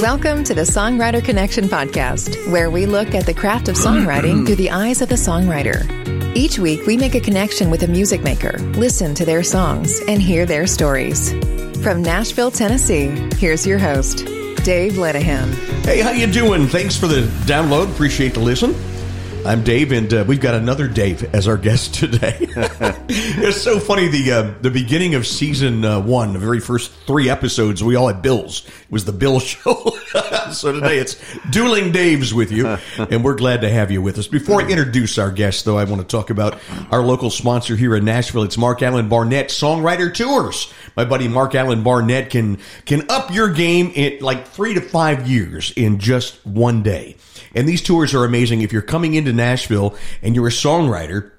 Welcome to the Songwriter Connection podcast, where we look at the craft of songwriting through the eyes of the songwriter. Each week, we make a connection with a music maker, listen to their songs, and hear their stories. From Nashville, Tennessee, here's your host, Dave Lenihan. Hey, how you doing? Thanks for the download. Appreciate the listen. I'm Dave, and uh, we've got another Dave as our guest today. it's so funny. The uh, the beginning of season uh, one, the very first three episodes, we all had Bills. It was the Bill show. so today it's Dueling Daves with you, and we're glad to have you with us. Before I introduce our guest, though, I want to talk about our local sponsor here in Nashville. It's Marc-Alan Barnette Songwriter Tours. My buddy Marc-Alan Barnette can can up your game in like three to five years in just one day. And these tours are amazing. If you're coming into Nashville and you're a songwriter,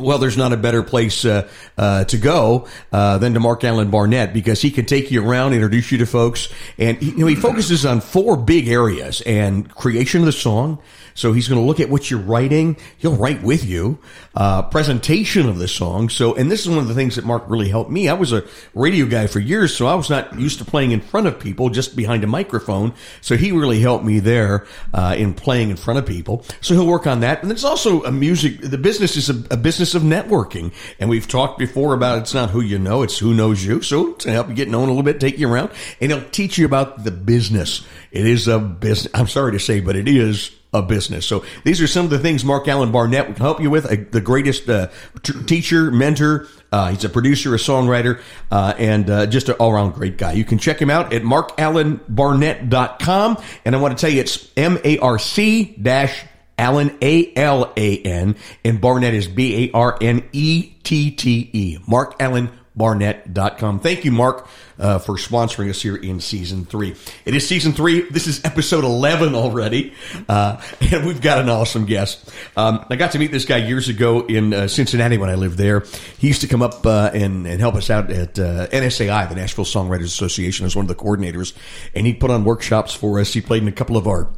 well, there's not a better place uh, uh, to go uh, than to Marc-Alan Barnette because he can take you around, introduce you to folks, and he, you know, he focuses on four big areas: and creation of the song. So he's going to look at what you're writing. He'll write with you. Uh, presentation of the song. So, and this is one of the things that Marc really helped me. I was a radio guy for years, so I was not used to playing in front of people, just behind a microphone. So he really helped me there uh, in playing in front of people. So he'll work on that. And it's also a music. The business is a, a business of networking, and we've talked before about it's not who you know, it's who knows you. So to help you get known a little bit, take you around, and he'll teach you about the business. It is a business. I'm sorry to say, but it is a business. So these are some of the things Marc-Alan Barnette can help you with. Uh, the greatest uh, t- teacher, mentor. Uh, he's a producer, a songwriter, uh, and uh, just an all around great guy. You can check him out at marcalanbarnette.com. And I want to tell you it's M A R C dash Alan, A L A N, and Barnette is B A R N E T T E. Mark Allen barnett.com. Thank you, Marc, uh, for sponsoring us here in season three. It is season three. This is episode 11 already. Uh, and we've got an awesome guest. Um, I got to meet this guy years ago in uh, Cincinnati when I lived there. He used to come up uh, and, and help us out at uh, NSAI, the Nashville Songwriters Association, as one of the coordinators. And he put on workshops for us. He played in a couple of our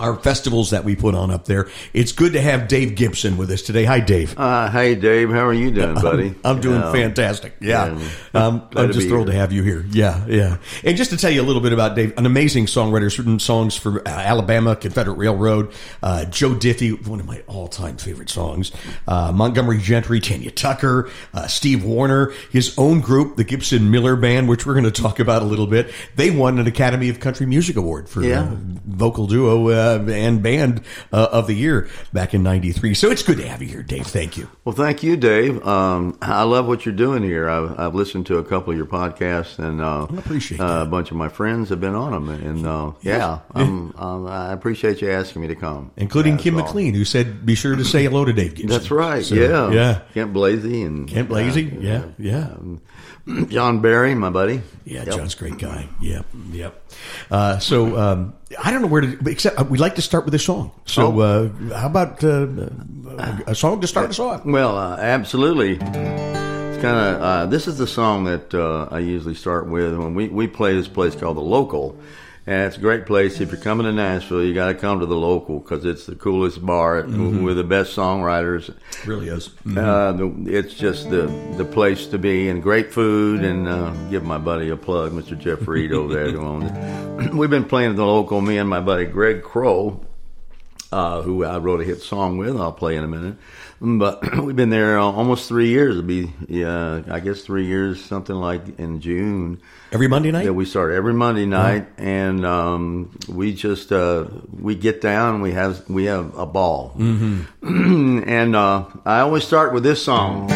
our festivals that we put on up there. It's good to have Dave Gibson with us today. Hi, Dave. Uh, hey, Dave. How are you doing, buddy? I'm, I'm doing fantastic. Yeah. yeah. Um, I'm just thrilled here. to have you here. Yeah, yeah. And just to tell you a little bit about Dave, an amazing songwriter, certain songs for uh, Alabama, Confederate Railroad, uh, Joe Diffie, one of my all-time favorite songs, uh, Montgomery Gentry, Tanya Tucker, uh, Steve Wariner, his own group, the Gibson Miller Band, which we're going to talk about a little bit. They won an Academy of Country Music Award for yeah. vocal duo uh, and band uh, of the year back in '93. So it's good to have you here, Dave. Thank you. Well, thank you, Dave. Um, I love what you're doing here. I've, I've, listened to a couple of your podcasts, and uh, I appreciate uh, a bunch of my friends have been on them. And uh, yeah, um, I appreciate you asking me to come, including Kim all. McLean, who said, "Be sure to say hello to Dave." Gibson. That's right. So, yeah, yeah. Kent Blazy and Kent Blazy. yeah, yeah. Um, John Barry, my buddy. Yeah, yep. John's a great guy. Yep, yep. Uh, so um, I don't know where to. Except uh, we like to start with a song. So oh. uh, how about uh, a song to start us off? Well, uh, absolutely. It's kind of uh, this is the song that I usually start with when we we play this place called the Local and it's a great place. If you're coming to Nashville, you got to come to the local because it's the coolest bar mm-hmm. with the best songwriters. It really is. Mm-hmm. Uh, the, it's just the the place to be, and great food. And uh, give my buddy a plug, Mr. Jeff Reed over there who owns it. We've been playing at the local. Me and my buddy Greg Crow, uh, who I wrote a hit song with. I'll play in a minute. But we've been there almost three years. It'll be, yeah, I guess three years, something like in June. Every Monday night. Yeah, we start every Monday night, and um, we just uh, we get down. We have we have a ball, mm-hmm. and uh, I always start with this song.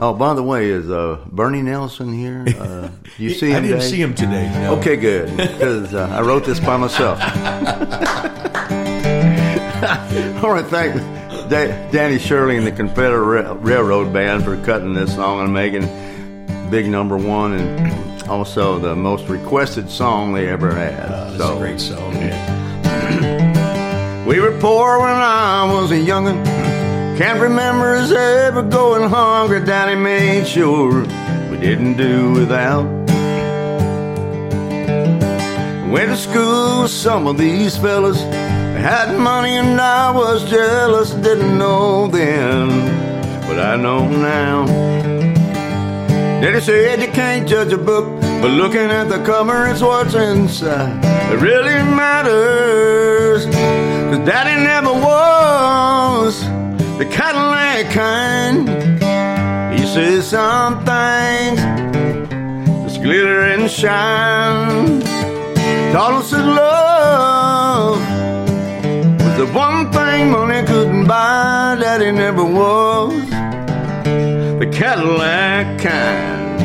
Oh, by the way, is uh, Bernie Nelson here? Uh, you see him? I didn't today? see him today. No. Okay, good, because uh, I wrote this by myself. All right, thank da- Danny Shirley and the Confederate Railroad Band for cutting this song and making big number one, and also the most requested song they ever had. Uh, so, a great song. Yeah. we were poor when I was a youngin'. Can't remember us ever going hungry. Danny made sure we didn't do without. Went to school with some of these fellas. Had money and I was jealous. Didn't know then, but I know now. Daddy said you can't judge a book But looking at the cover is what's inside that really matters. Cause daddy never was the Cadillac kind. He says some things just glitter and shine. Taught us love the one thing money couldn't buy. that Daddy never was the Cadillac kind.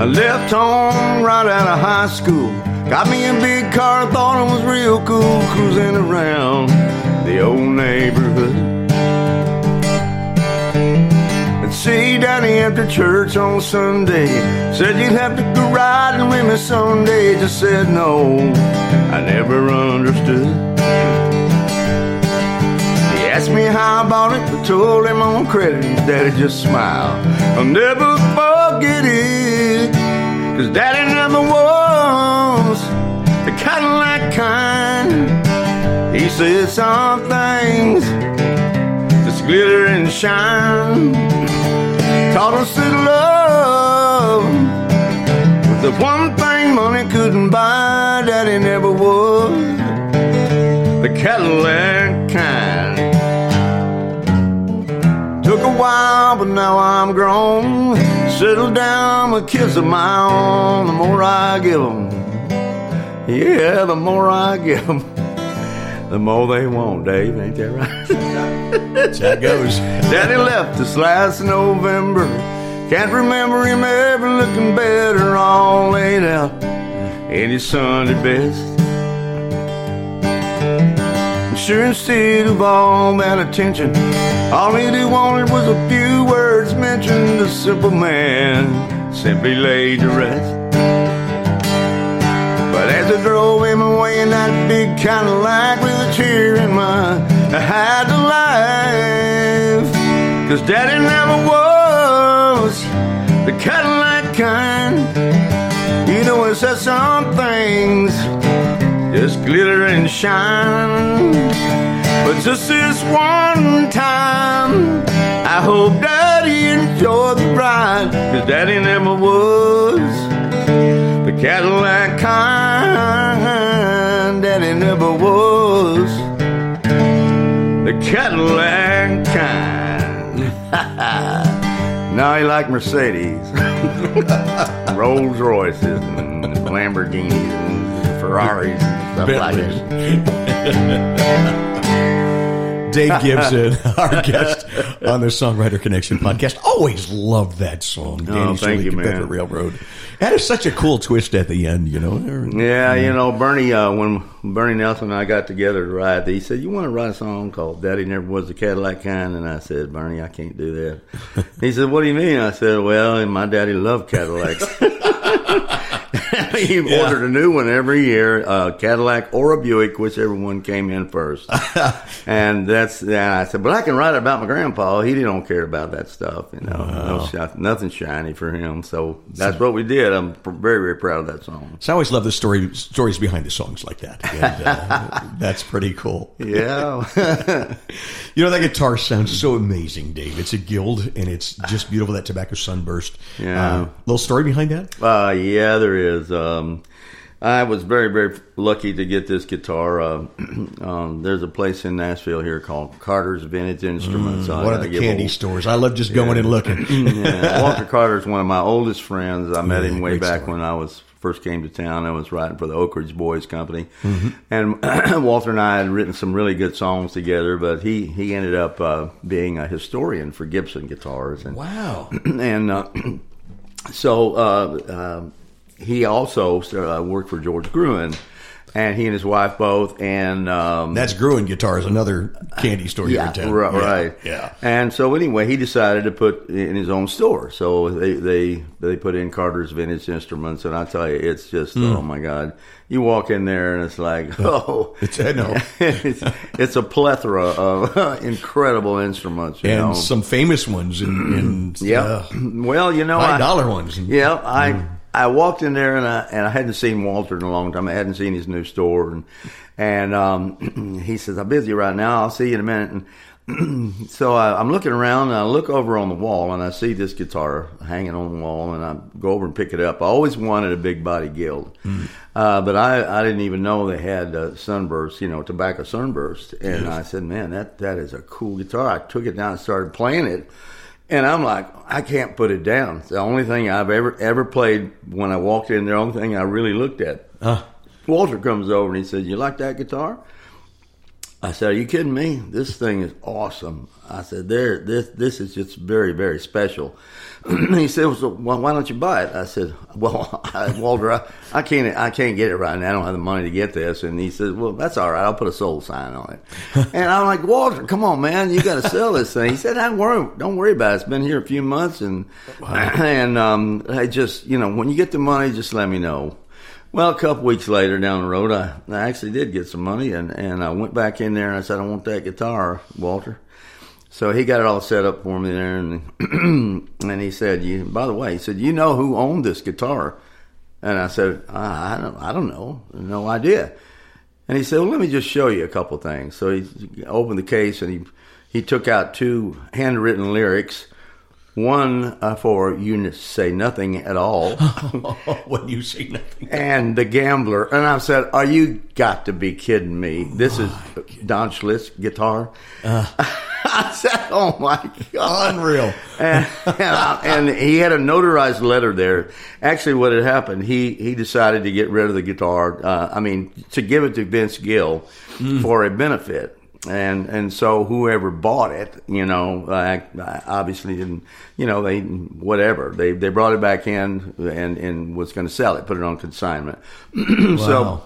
I left home right out of high school. Got me a big car, thought it was real cool, cruising around the old neighborhood. See Daddy after church on Sunday. Said you'd have to go riding with me someday. Just said no, I never understood. He asked me how I bought it, but told him on credit. Daddy just smiled. I'll never forget it. Cause daddy never was the Cadillac kind. He said some things glitter and shine. Taught us that love was the one thing money couldn't buy. Daddy never was the Cadillac kind. Took a while, but now I'm grown. Settled down with kids of my own. The more I give them, yeah, the more I give them, the more they want, Dave. Ain't that right? That's how it goes. Daddy left us last November. Can't remember him ever looking better, all laid out in his Sunday best. Sure, instead of all that attention, all he did wanted was a few words mentioned. The simple man simply laid to rest. As I drove him away in that big Cadillac with a tear in my, I had to laugh. Cause Daddy never was the Cadillac kind. You know, it says some things just glitter and shine. But just this one time, I hope Daddy enjoyed the ride. Cause Daddy never was the Cadillac kind. Never was the Cadillac kind. now he like Mercedes, Rolls Royces, and Lamborghinis, and Ferraris, and stuff like that. Dave Gibson, our guest on the Songwriter Connection podcast. Always loved that song. Danny thank Shirley, you, Confederate man. Railroad. Had such a cool twist at the end, you know. Yeah, you know, Bernie, uh, when Bernie Nelson and I got together to write, he said, You want to write a song called Daddy Never Was a Cadillac Kind? And I said, Bernie, I can't do that. he said, What do you mean? I said, Well, my daddy loved Cadillacs. he ordered a new one every year, a Cadillac or a Buick, whichever one came in first. and that's, yeah, I said, But I can write about my grandpa. He don't care about that stuff, you know, no shi- nothing shiny for him. So that's what we did. I'm very, very proud of that song. So I always love the story stories behind the songs like that. And, uh, that's pretty cool. Yeah. You know, that guitar sounds so amazing, Dave. It's a guild and it's just beautiful, that tobacco sunburst. Yeah. Uh, little story behind that? Uh, yeah, there is. Um, I was very, very lucky to get this guitar. Uh, um, there's a place in Nashville here called Carter's Vintage Instruments. I Mm, One of the candy a- stores. I love just going and looking. yeah, Walter Carter's one of my oldest friends. I met Yeah, him way back story. when I was first came to town. I was writing for the Oak Ridge Boys Company, Mm-hmm. and Walter and I had written some really good songs together. But he he ended up uh, being a historian for Gibson guitars, and Wow. and uh, so uh, uh, he also uh, worked for George Gruhn, and he and his wife both, and um, That's Gruhn Guitars, another candy store here yeah, in town. right, Yeah, right. Yeah. And so anyway, he decided to put in his own store. So they they they put in Carter's Vintage Instruments, and I tell you, it's just Hmm. oh my god! You walk in there and it's like oh, It's- I know. it's, it's a plethora of incredible instruments. You And know, some famous ones and, and yeah. uh, well, you know, high I- dollar ones. yeah, I I walked in there and I and I hadn't seen Walter in a long time. I hadn't seen his new store and and um, he says I'm busy right now. I'll see you in a minute. And so I, I'm looking around and I look over on the wall and I see this guitar hanging on the wall and I go over and pick it up. I always wanted a big body guild, uh, but I, I didn't even know they had uh, sunburst, you know, tobacco sunburst. And I said, man, that, that is a cool guitar. I took it down and started playing it. And I'm like, I can't put it down. It's the only thing I've ever ever played when I walked in. The only thing I really looked at. Walter comes over and he says, "You like that guitar?" I said, "Are you kidding me? This thing is awesome." I said, "There, this this is just very very special." he said, well, so, well, "Why don't you buy it?" I said, "Well, I, Walter, I, I can't I can't get it right now. I don't have the money to get this." And he said, "Well, that's all right. I'll put a sold sign on it." and I'm like, "Walter, come on, man, you got to sell this thing." He said, "Don't worry, don't worry about it. It's been here a few months, and and um, I just you know when you get the money, just let me know." Well, a couple weeks later down the road, I, I actually did get some money, and, and I went back in there and I said, I want that guitar, Walter. So he got it all set up for me there, and and he said, "You." By the way, he said, "You know who owned this guitar?" And I said, "I, I don't, I don't know, no idea." And he said, "Well, let me just show you a couple things." So he opened the case and he he took out two handwritten lyrics. One uh, for you say nothing at all, when you say nothing. and the gambler. And I said, "Are you got to be kidding me? This is Don Schlitz guitar." I said, "Oh my god!" Unreal. and, and, I- and he had a notarized letter there. Actually, what had happened, he he decided to get rid of the guitar. Uh, I mean, to give it to Vince Gill for a benefit. And and so whoever bought it, you know, I, I obviously didn't, you know, they whatever they they brought it back in and and was going to sell it, put it on consignment. So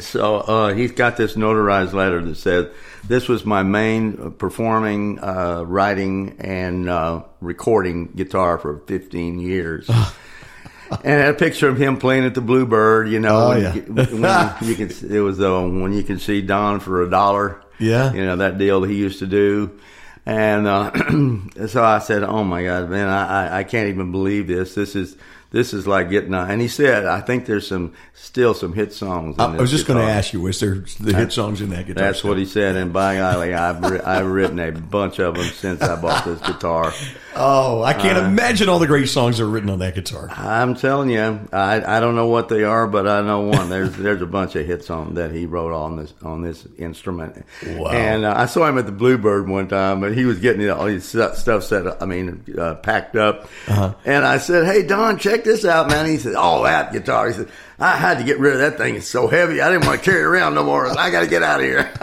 so uh, he's got this notarized letter that says this was my main uh, performing, uh, writing, and uh, recording guitar for 15 years. And had a picture of him playing at the Bluebird. You know, Oh, when yeah. you, when you can. It was uh, when you can see Don for a dollar. Yeah. you know that deal that he used to do. And uh, so I said, "Oh my God, man! I, I, I can't even believe this. This is this is like getting." A, and he said, "I think there's some still some hit songs." In I was just going to ask you, was there the hit songs in that guitar? That's what he said, and by golly, I've ri- I've written a bunch of them since I bought this guitar. Oh, I can't Uh, imagine all the great songs that are written on that guitar. I'm telling you, I I don't know what they are, but I know one. There's there's a bunch of hits on that he wrote on this on this instrument. Wow. And uh, I saw him at the Bluebird one time, but he was getting all his stuff set. up, I mean, uh, packed up. And I said, "Hey Don, check this out, man." He said, "Oh, that guitar." He said, "I had to get rid of that thing. It's so heavy. I didn't want to carry it around no more. I got to get out of here."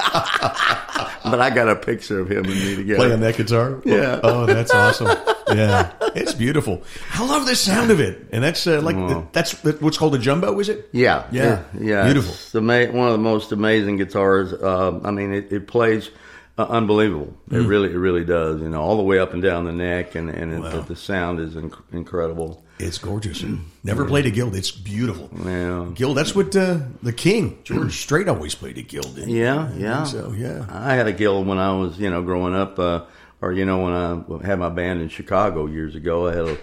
but I got a picture of him and me together. Playing that guitar? Yeah. Oh, that's awesome. Yeah. It's beautiful. I love the sound of it. And that's uh, like, Wow. that's what's called a jumbo, is it? Yeah, Yeah. yeah. Beautiful. It's one of the most amazing guitars. Uh, I mean, it, it plays uh, unbelievable. It Mm. really, it really does. You know, all the way up and down the neck, and and it, Wow. the, the sound is inc- incredible. It's gorgeous. Never played a guild. It's beautiful. Yeah. Guild, that's what uh, the king, George Strait, always played a guild in. Yeah, yeah. So, yeah. I had a guild when I was, you know, growing up, uh, or you know, when I had my band in Chicago years ago. I had a,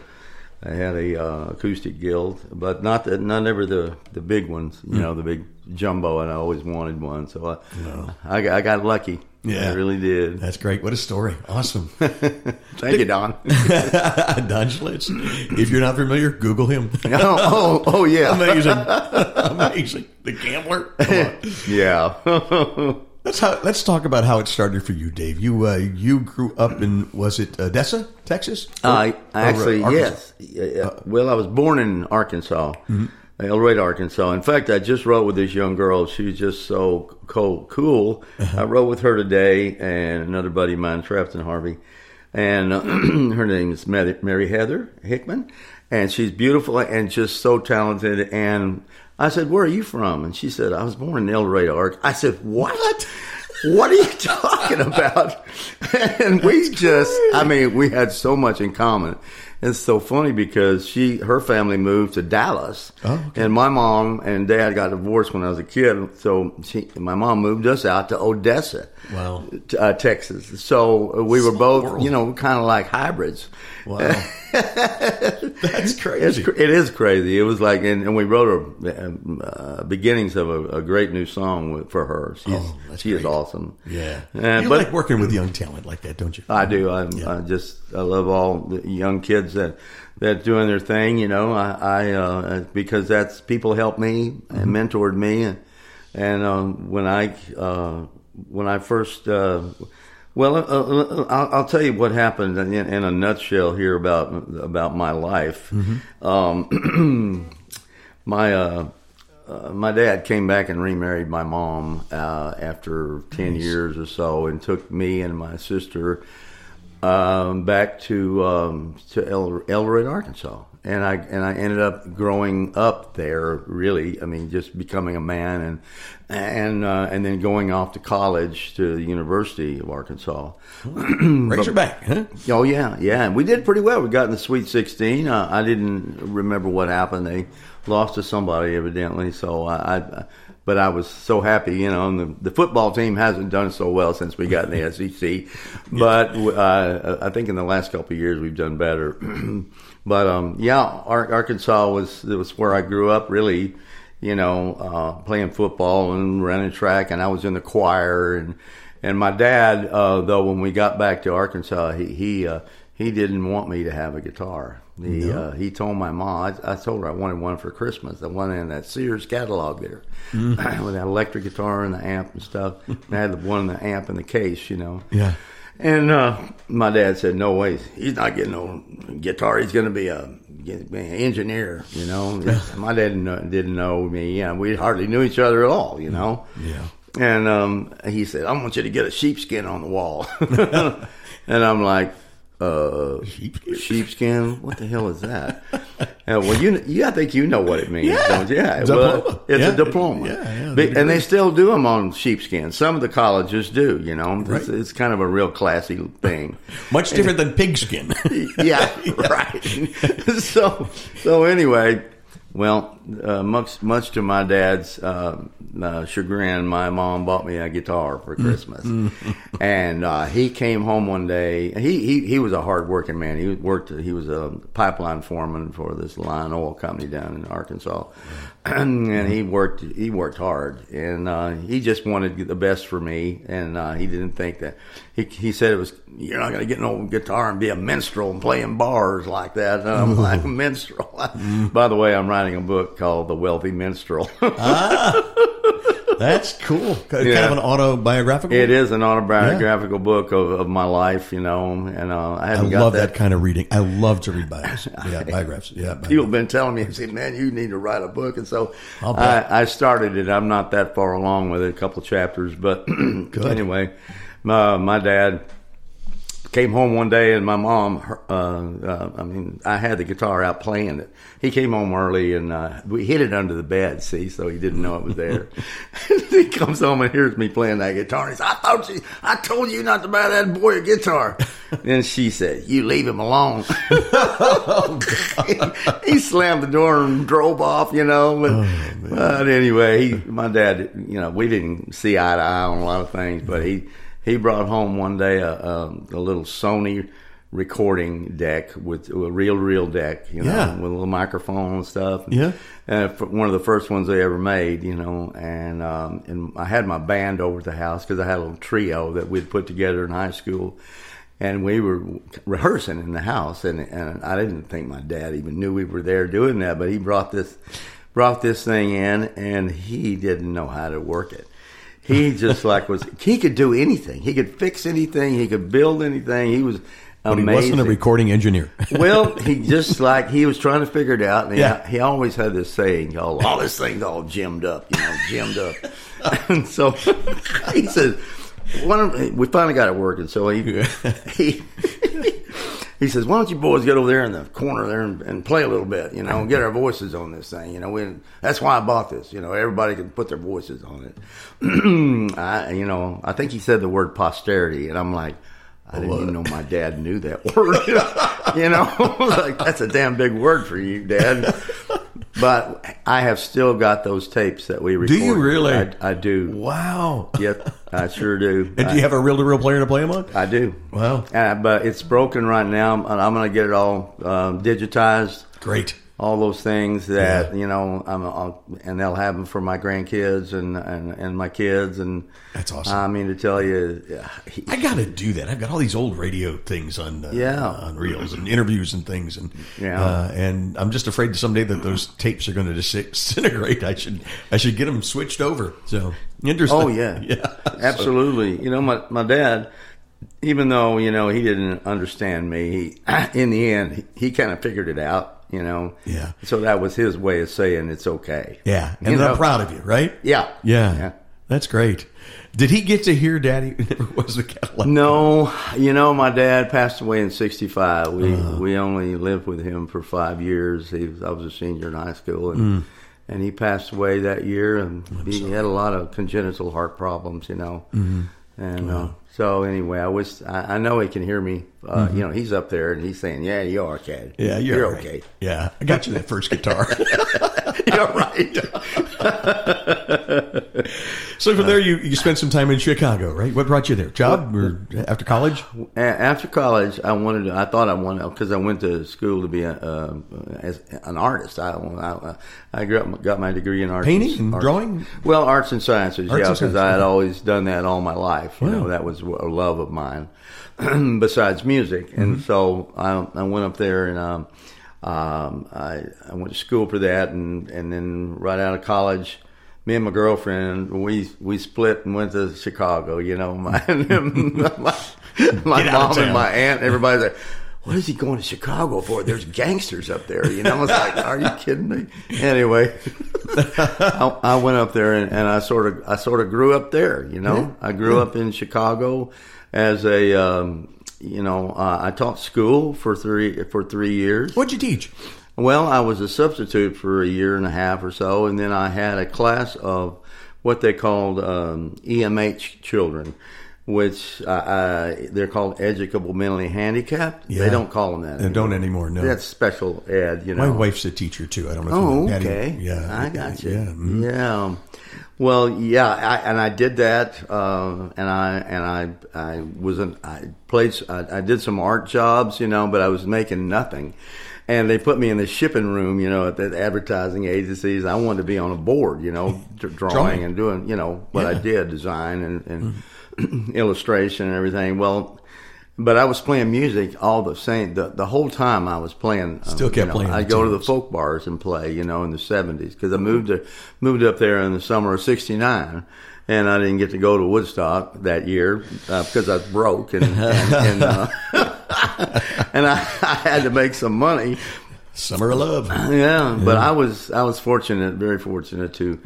I had a uh, acoustic guild, but not the, not ever the the big ones. You know, the big jumbo, and I always wanted one. So I, I, I got lucky. Yeah. I really did. That's great. What a story. Awesome. Thank you, Don. Don Schlitz. If you're not familiar, Google him. oh, oh, oh, yeah. Amazing. Amazing. The gambler. Come on. Yeah. Let's how, let's talk about how it started for you, Dave. You uh, you grew up in was it Odessa, Texas? I, Or- I or, uh, actually, yes. Yeah. Well, I was born in Arkansas, El Dorado, Arkansas. In fact, I just wrote with this young girl. She was just so cool. cool. I wrote with her today and another buddy of mine, Trafton Harvey. And her name is Mary Mary Heather Hickman. And she's beautiful and just so talented. And I said, Where are you from? And she said, I was born in El Dorado, Arkansas. I said, What? what are you talking about? And we just, I mean, we had so much in common. It's so funny because she her family moved to Dallas, Oh, okay. and my mom and dad got divorced when I was a kid. So she, my mom moved us out to Odessa, Wow. t- uh, Texas. So uh, we were both, world. you know, kind of like hybrids. Wow. That's crazy. cr- it is crazy. It was like, and, and we wrote a um, uh, beginnings of a, a great new song with, for her. She's, Oh, she is awesome. Yeah. Uh, you but like working with young talent like that, don't you? I do. I, Yeah. I just I love all the young kids that that doing their thing. You know, I, I uh, because that's people helped me and mentored me, and and um, when I uh, when I first. Uh, well, uh, uh, I'll, I'll tell you what happened in, in a nutshell here about about my life. Um, my uh, uh, my dad came back and remarried my mom uh, after ten years or so, and took me and my sister um, back to um, to El, Elred, Arkansas, and I and I ended up growing up there. Really, I mean, just becoming a man, and and uh, and then going off to college to the University of Arkansas. Razorback, huh? Oh yeah, yeah, and we did pretty well. We got in the Sweet Sixteen. Uh, I didn't remember what happened. They lost to somebody evidently. So I, I but I was so happy, you know. And the, the football team hasn't done so well since we got in the SEC, but uh, I think in the last couple of years we've done better. but um, yeah, Ar- Arkansas was it was where I grew up. Really, you know, uh, playing football and running track, and I was in the choir and. And my dad, uh, though, when we got back to Arkansas, he he uh, he didn't want me to have a guitar. He uh, he told my mom. I, I told her I wanted one for Christmas. The one in that Sears catalog there, with that electric guitar and the amp and stuff. and I had the one in the amp in the case, you know. Yeah. And uh, my dad said, "No way, he's not getting no guitar. He's going to be a, an engineer." You know, my dad didn't know, didn't know me. Yeah, we hardly knew each other at all. You know. Yeah. And um, he said, "I want you to get a sheepskin on the wall." and I'm like, uh, Sheepskin? sheepskin? What the hell is that? Well, you, you, I think you know what it means, Yeah. don't you? Yeah, Diploma. well, it's Yeah. a diploma. Yeah, yeah, Be- and they still do them on sheepskin. Some of the colleges do. You know, it's, Right. it's kind of a real classy thing. Much different than pigskin. yeah, right. so, so anyway, well, uh, much much to my dad's uh, uh, chagrin, my mom bought me a guitar for Christmas, and uh, he came home one day. He he he was a hard working man. He worked. He was a pipeline foreman for this Lion oil company down in Arkansas, and he worked. He worked hard, and uh, he just wanted the best for me, and uh, he didn't think that. He he said it was you're not going to get an old guitar and be a minstrel and play in bars like that. I'm like a minstrel. By the way, I'm writing a book called The Wealthy Minstrel. ah, That's cool. Kind Yeah. of an autobiographical. it is an autobiographical book of, of my life, you know, and uh, I I got love that. that. kind of reading. I love to read bios. Yeah, biographs. Yeah. People have been telling me, say, man, you need to write a book. And so. I, I started it. I'm not that far along with it, a couple chapters. But anyway, my, my dad came home one day and my mom, her- uh, uh, I mean, I had the guitar out playing it. He came home early and uh, we hid it under the bed, see, so he didn't know it was there. he comes home and hears me playing that guitar. And he says, I thought you, I told you not to buy that boy a guitar. and she said, you leave him alone. he slammed the door and drove off, you know. But, but anyway, he, my dad, you know, we didn't see eye to eye on a lot of things, but he he brought home one day a, a, a little Sony recording deck with a real, real deck, you know, Yeah. with a little microphone and stuff. Yeah. Uh, for one of the first ones they ever made, you know, and um, and I had my band over at the house because I had a little trio that we'd put together in high school, and we were rehearsing in the house, and and I didn't think my dad even knew we were there doing that, but he brought this brought this thing in, and he didn't know how to work it. He just like was he could do anything. He could fix anything. He could build anything. He was But he wasn't a recording engineer. well, he just like he was trying to figure it out, and he, Yeah. he always had this saying, "Oh, all this thing's all gemmed up, you know, gemmed up." and so he says, "Why don't we finally got it working?" So he he he says, "Why don't you boys get over there in the corner there and, and play a little bit, you know, and get our voices on this thing, you know? We, that's why I bought this, you know. Everybody can put their voices on it." I, you know, I think he said the word posterity, and I'm like. I didn't even know my dad knew that word. you know, like that's a damn big word for you, Dad. But I have still got those tapes that we recorded. Do you really? I, I do. Wow. Yep, I sure do. And do you have a reel to reel player to play them on? I do. Wow. Uh, but it's broken right now, and I'm going to get it all um, digitized. Great. All those things that Yeah. you know, I'm, I'll, and they'll have them for my grandkids and, and, and my kids, and That's awesome. I mean to tell you, yeah, he- I got to do that. I've got all these old radio things on uh, Yeah. on reels and interviews and things, and Yeah. uh, and I'm just afraid someday that those tapes are going to disintegrate. I should I should get them switched over. So interesting. Oh yeah, yeah, absolutely. You know, my my dad, even though you know he didn't understand me, he, in the end he, he kind of figured it out. You know, Yeah. So that was his way of saying it's okay. Yeah, You and know? I'm proud of you, right? Yeah, Yeah, Yeah. that's great. Did he get to hear Daddy? Never was a Cadillac. No, you know, my dad passed away in '65. We Uh-huh. we only lived with him for five years. He was, I was a senior in high school, and Mm. and he passed away that year. And he had a lot of congenital heart problems, you know. Mm-hmm. And uh, so anyway, I wish I, I know he can hear me. Uh, You know, he's up there and he's saying, "Yeah, you are. Mm-hmm. Yeah, you're, you're right. okay. Yeah, I got you that first guitar. you're right." so from there, you you spent some time in Chicago, right? What brought you there? Job or after college? After college, I wanted. To, I thought I wanted because I went to school to be a, uh, as an artist. I, I I grew up, got my degree in art, Painting and drawing? Well, arts and sciences, Arts yeah, because I had always done that all my life. You Wow. know, that was a love of mine. besides music, Mm-hmm. and so I, I went up there and um, um, I, I went to school for that, and and then right out of college. Me and my girlfriend, we we split and went to Chicago. You know, my my, my Get out of mom and my aunt, everybody's like, "What is he going to Chicago for? There's gangsters up there." You know, I was like, "Are you kidding me?" Anyway, I, I went up there and, and I sort of I sort of grew up there. You know, I grew up in Chicago as a um, you know uh, I taught school for three for three years. What'd you teach? Well, I was a substitute for a year and a half or so, and then I had a class of what they called um, EMH children, which uh, uh, they're called educable mentally handicapped. Yeah. They don't call them that. They don't anymore, no. That's special ed. You know, My wife's a teacher too. I don't know. if Oh, you know Patty. okay. Yeah, I got you. Yeah, mhm. Yeah. Well, yeah, I, and I did that, uh, and I and I I wasn't. I played. I, I did some art jobs, you know, but I was making nothing. And they put me in the shipping room, you know, at the advertising agencies. I wanted to be on a board, you know, drawing, Drawing. and doing, you know, what I did, design and, and illustration and everything. Well, but I was playing music all the same. The, the whole time I was playing. um, Still kept you know, playing I'd the go to the folk bars and play, you know, in the seventies because I moved to moved up there in the summer of '69, and I didn't get to go to Woodstock that year uh, because I was broke and and, and, uh, and I, I had to make some money. Summer of Love. Yeah, but I was I was fortunate, very fortunate to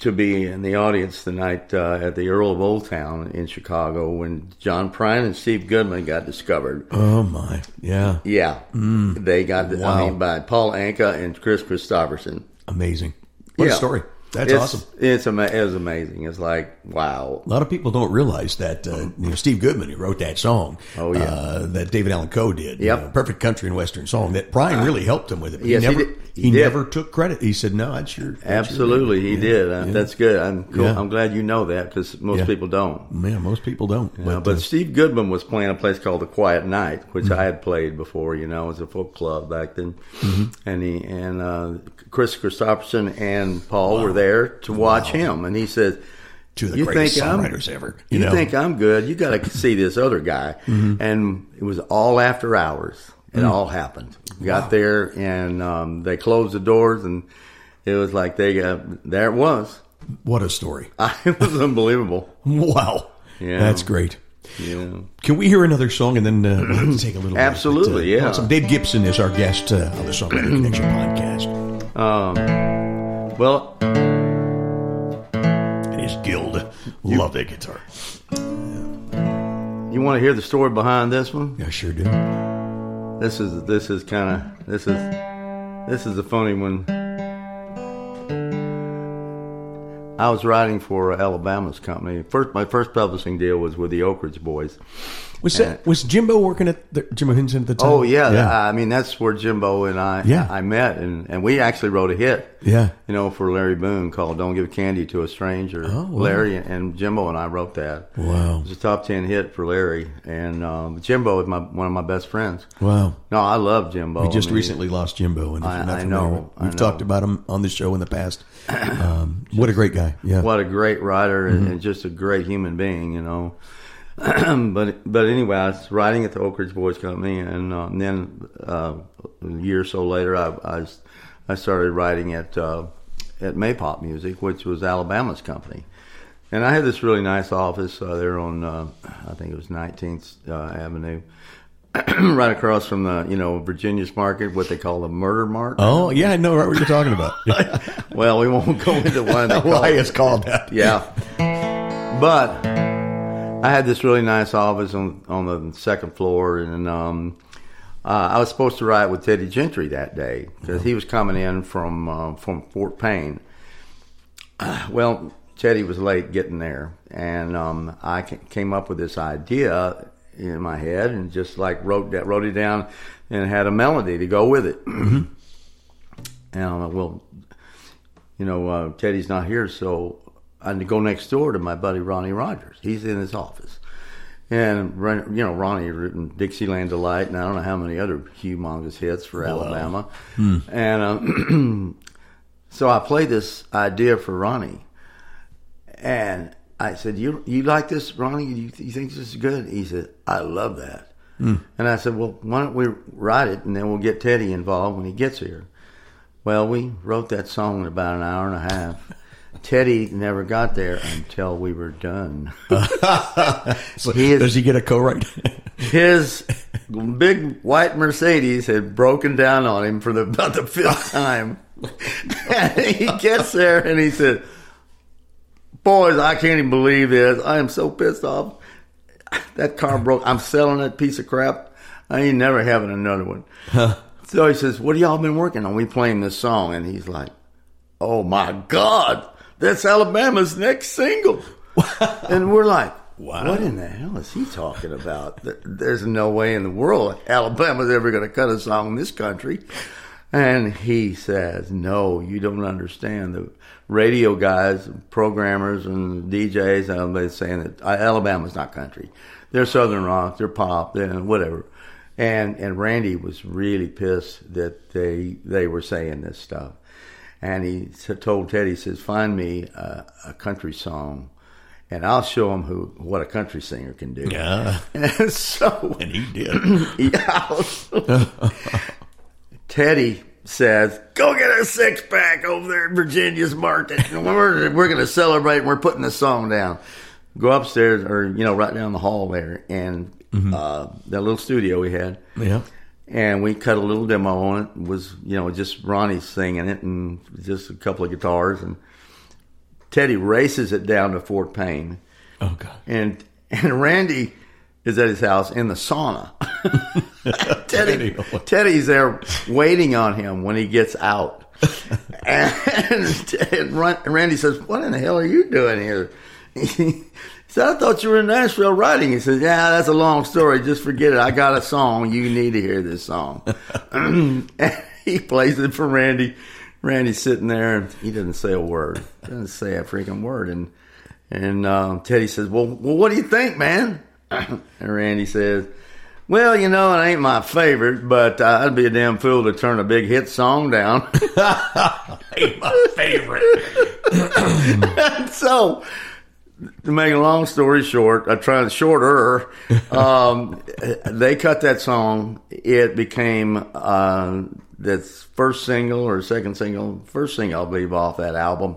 to be in the audience tonight uh, at the Earl of Old Town in Chicago when John Prine and Steve Goodman got discovered. Oh my, yeah, Yeah, they got. The, I Wow. mean, by Paul Anka and Kris Kristofferson. amazing. What Yeah. a story. That's It's- awesome. It's ama- it was amazing. It's like wow. A lot of people don't realize that uh, you know Steve Goodman, who wrote that song, Oh, yeah. uh, that David Allan Coe did, you know, perfect country and western song. That Prine really helped him with it. Yes, he never, did. He did. never took credit. He said, "No, that's your that's your Absolutely, he baby." did. Uh, yeah. That's good. I'm cool. Yeah. I'm glad you know that because most Yeah. people don't. Yeah, most people don't. Uh, but uh, Steve Goodman was playing a place called the Quiet Knight, which Mm-hmm. I had played before. You know, it was a folk club back then. Mm-hmm. And he and uh, Kris Kristofferson and Paul were there to watch him, and he said. two of the you greatest think I'm- songwriters ever. You, You, know? Mm-hmm. think I'm good? You got to see this other guy. And it was all after hours. It Mm. all happened. Got there and um, they closed the doors, and it was like they got there. It was. what a story! it was unbelievable. Wow, Yeah. that's great. Yeah. Can we hear another song and then uh, we'll take a little. Absolutely, But, uh, yeah. awesome. Dave Gibson is our guest uh, on the Songwriter Connection podcast. Um, well, Guild. Love that guitar. you want to hear the story behind this one? I sure do. This is this is kind of this is this is a funny one. I was writing for Alabama's company. First, my first publishing deal was with the Oak Ridge Boys, Was that was Jimbo working at the, Jimbo Hinson at the time? Oh yeah, yeah. I mean that's where Jimbo and I Yeah. I met, and, and we actually wrote a hit. Yeah. you know, for Larry Boone called "Don't Give Candy to a Stranger." Oh, wow. Larry and Jimbo and I wrote that. Wow. it was a top ten hit for Larry, and um, Jimbo is my one of my best friends. Wow. No, I love Jimbo. We just I mean, recently lost Jimbo, and if I- you're not I know, we've know. talked about him on the show in the past. Um, what a great guy! Yeah, What a great writer Mm-hmm. and just a great human being, you know. but but anyway, I was writing at the Oak Ridge Boys Company, and, uh, and then uh, a year or so later, I I started writing at uh, at Maypop Music, which was Alabama's company. And I had this really nice office uh, there on uh, I think it was 19th uh, Avenue, right across from the you know Virginia's Market, what they call the Murder Mart. Oh yeah, I know right what you're talking about. Well, we won't go into one. they call Why it. it's called that? Yeah. But I had this really nice office on on the second floor, and um, uh, I was supposed to ride with Teddy Gentry that day because he was coming in from uh, from Fort Payne. well, Teddy was late getting there, and um, I came up with this idea in my head, and just like wrote that, wrote it down, and had a melody to go with it. and I'm like, well, you know, uh, Teddy's not here, so I had to go next door to my buddy Ronnie Rogers. He's in his office. And, you know, Ronnie had written Dixieland Delight, and I don't know how many other humongous hits for Alabama. And um, so I played this idea for Ronnie. And I said, "You you like this, Ronnie? You, you think this is good?" He said, "I love that." And I said, "Well, why don't we write it, and then we'll get Teddy involved when he gets here." Well, we wrote that song in about an hour and a half. Teddy never got there until we were done. So, He is- does he get a co-write? His big white Mercedes had broken down on him for the, about the fifth time. and he gets there and he said, Boys, I can't even believe this. I am so pissed off. That car broke. I'm selling that piece of crap. I ain't never having another one. So he says, What have y'all been working on? We playing this song. And he's like, Oh my God, that's Alabama's next single. and we're like, Wow. What in the hell is he talking about? There's no way in the world Alabama's ever going to cut a song in this country. And he says, No, you don't understand. The radio guys, programmers, and DJs, uh, they're saying that uh, Alabama's not country. They're Southern rock, they're pop, they're whatever. And and Randy was really pissed that they they were saying this stuff. And he told Teddy, he says, Find me a, a country song. And I'll show him who what a country singer can do. yeah, And so and he did. yeah. Teddy says, "Go get a six pack over there at Virginia's Market. And we're we're going to celebrate. and We're putting the song down. Go upstairs, or you know, right down the hall there, and uh, that little studio we had, yeah. And we cut a little demo on it. It was you know just Ronnie singing it, and just a couple of guitars, and Teddy races it down to Fort Payne Oh God. and and Randy is at his house in the sauna. Teddy, Teddy. Oh, Teddy's there waiting on him when he gets out. and, and Randy says, "What in the hell are you doing here?" Said, "I thought you were in Nashville writing." He says, "Yeah, that's a long story. Just forget it. I got a song. You need to hear this song." he plays it for Randy. Randy's sitting there and he doesn't say a word. Doesn't say a freaking word. And and um, Teddy says, "Well, well, what do you think, man?" and Randy says, "Well, you know, it ain't my favorite, but uh, I'd be a damn fool to turn a big hit song down." Ain't my favorite. And so, to make a long story short, I tried shorter. Um, they cut that song. It became uh, that's first single or second single, first single, I believe, off that album.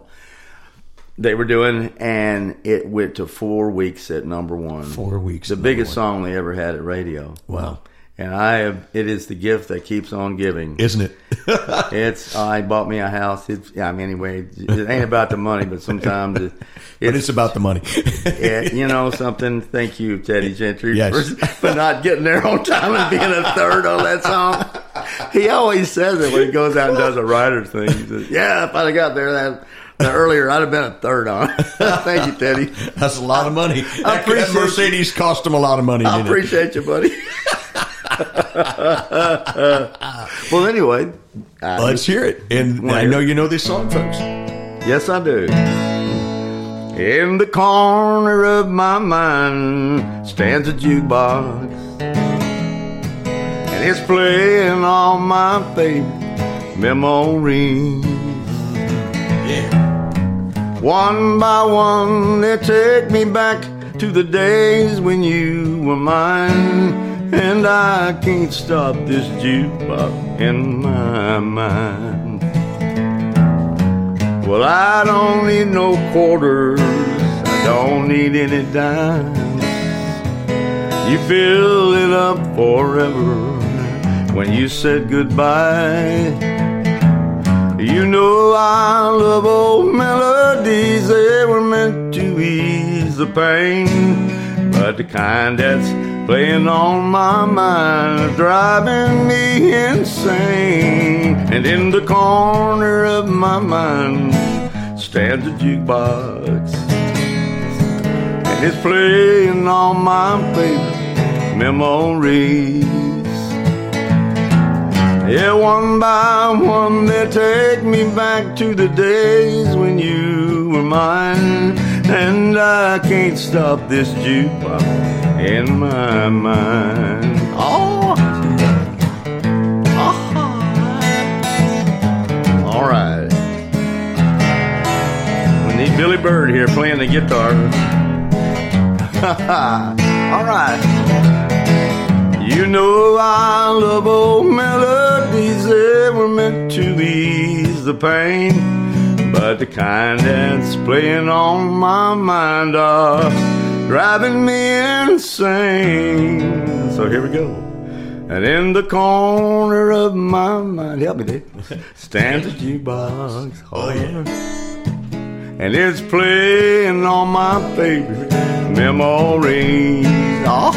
They were doing, and it went to four weeks at number one. Four weeks the biggest one. song they ever had at radio. Wow. And I have, it is the gift that keeps on giving. Isn't it? It's uh, I bought me a house. It's yeah. I mean, anyway, it ain't about the money, but sometimes it, but it's about the money. it, you know something. Thank you, Teddy Gentry, Yes. for, for not getting there on time and being a third on that song. He always says it when he goes out and does a writer's thing. He says, "Yeah, if I'd have got there that earlier, I'd have been a third on. it. Thank you, Teddy. That's a lot of money. That, that appreciate Mercedes cost him a lot of money. I didn't it? appreciate you, buddy. well, anyway, I- Let's hear it. And I know you know this song, folks. Yes, I do. In the corner of my mind stands a jukebox, and it's playing all my favorite memories. Yeah. One by one, they take me back to the days when you were mine, and I can't stop this jukebox in my mind. Well, I don't need no quarters. I don't need any dimes. You fill it up forever when you said goodbye. You know I love old melodies. They were meant to ease the pain, but the kind that's playing on my mind, driving me insane. And in the corner of my mind stands a jukebox, and it's playing all my favorite memories. Yeah, one by one they take me back to the days when you were mine, and I can't stop this jukebox in my mind. Oh, all right. We need Billy Bird here playing the guitar. all right. You know I love old melodies, they were meant to ease the pain. But the kind that's playing on my mind are driving me insane. So here we go. And in the corner of my mind, help me, Dave, stands a jukebox. Oh, yeah. And it's playing all my favorite memories. Oh.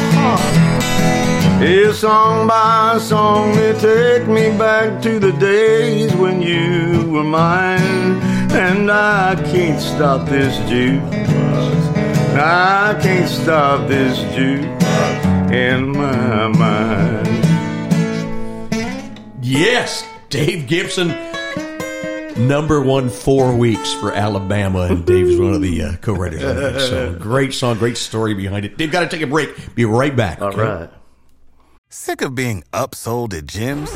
It's song by song, they take me back to the days when you were mine. And I can't stop this jukebox. I can't stop this jukebox in my mind. Yes, Dave Gibson, number one four weeks for Alabama, and Dave's one of the uh, co-writers on that song. Great song, great story behind it. Dave, got to take a break. Be right back. All okay? right. Sick of being upsold at gyms?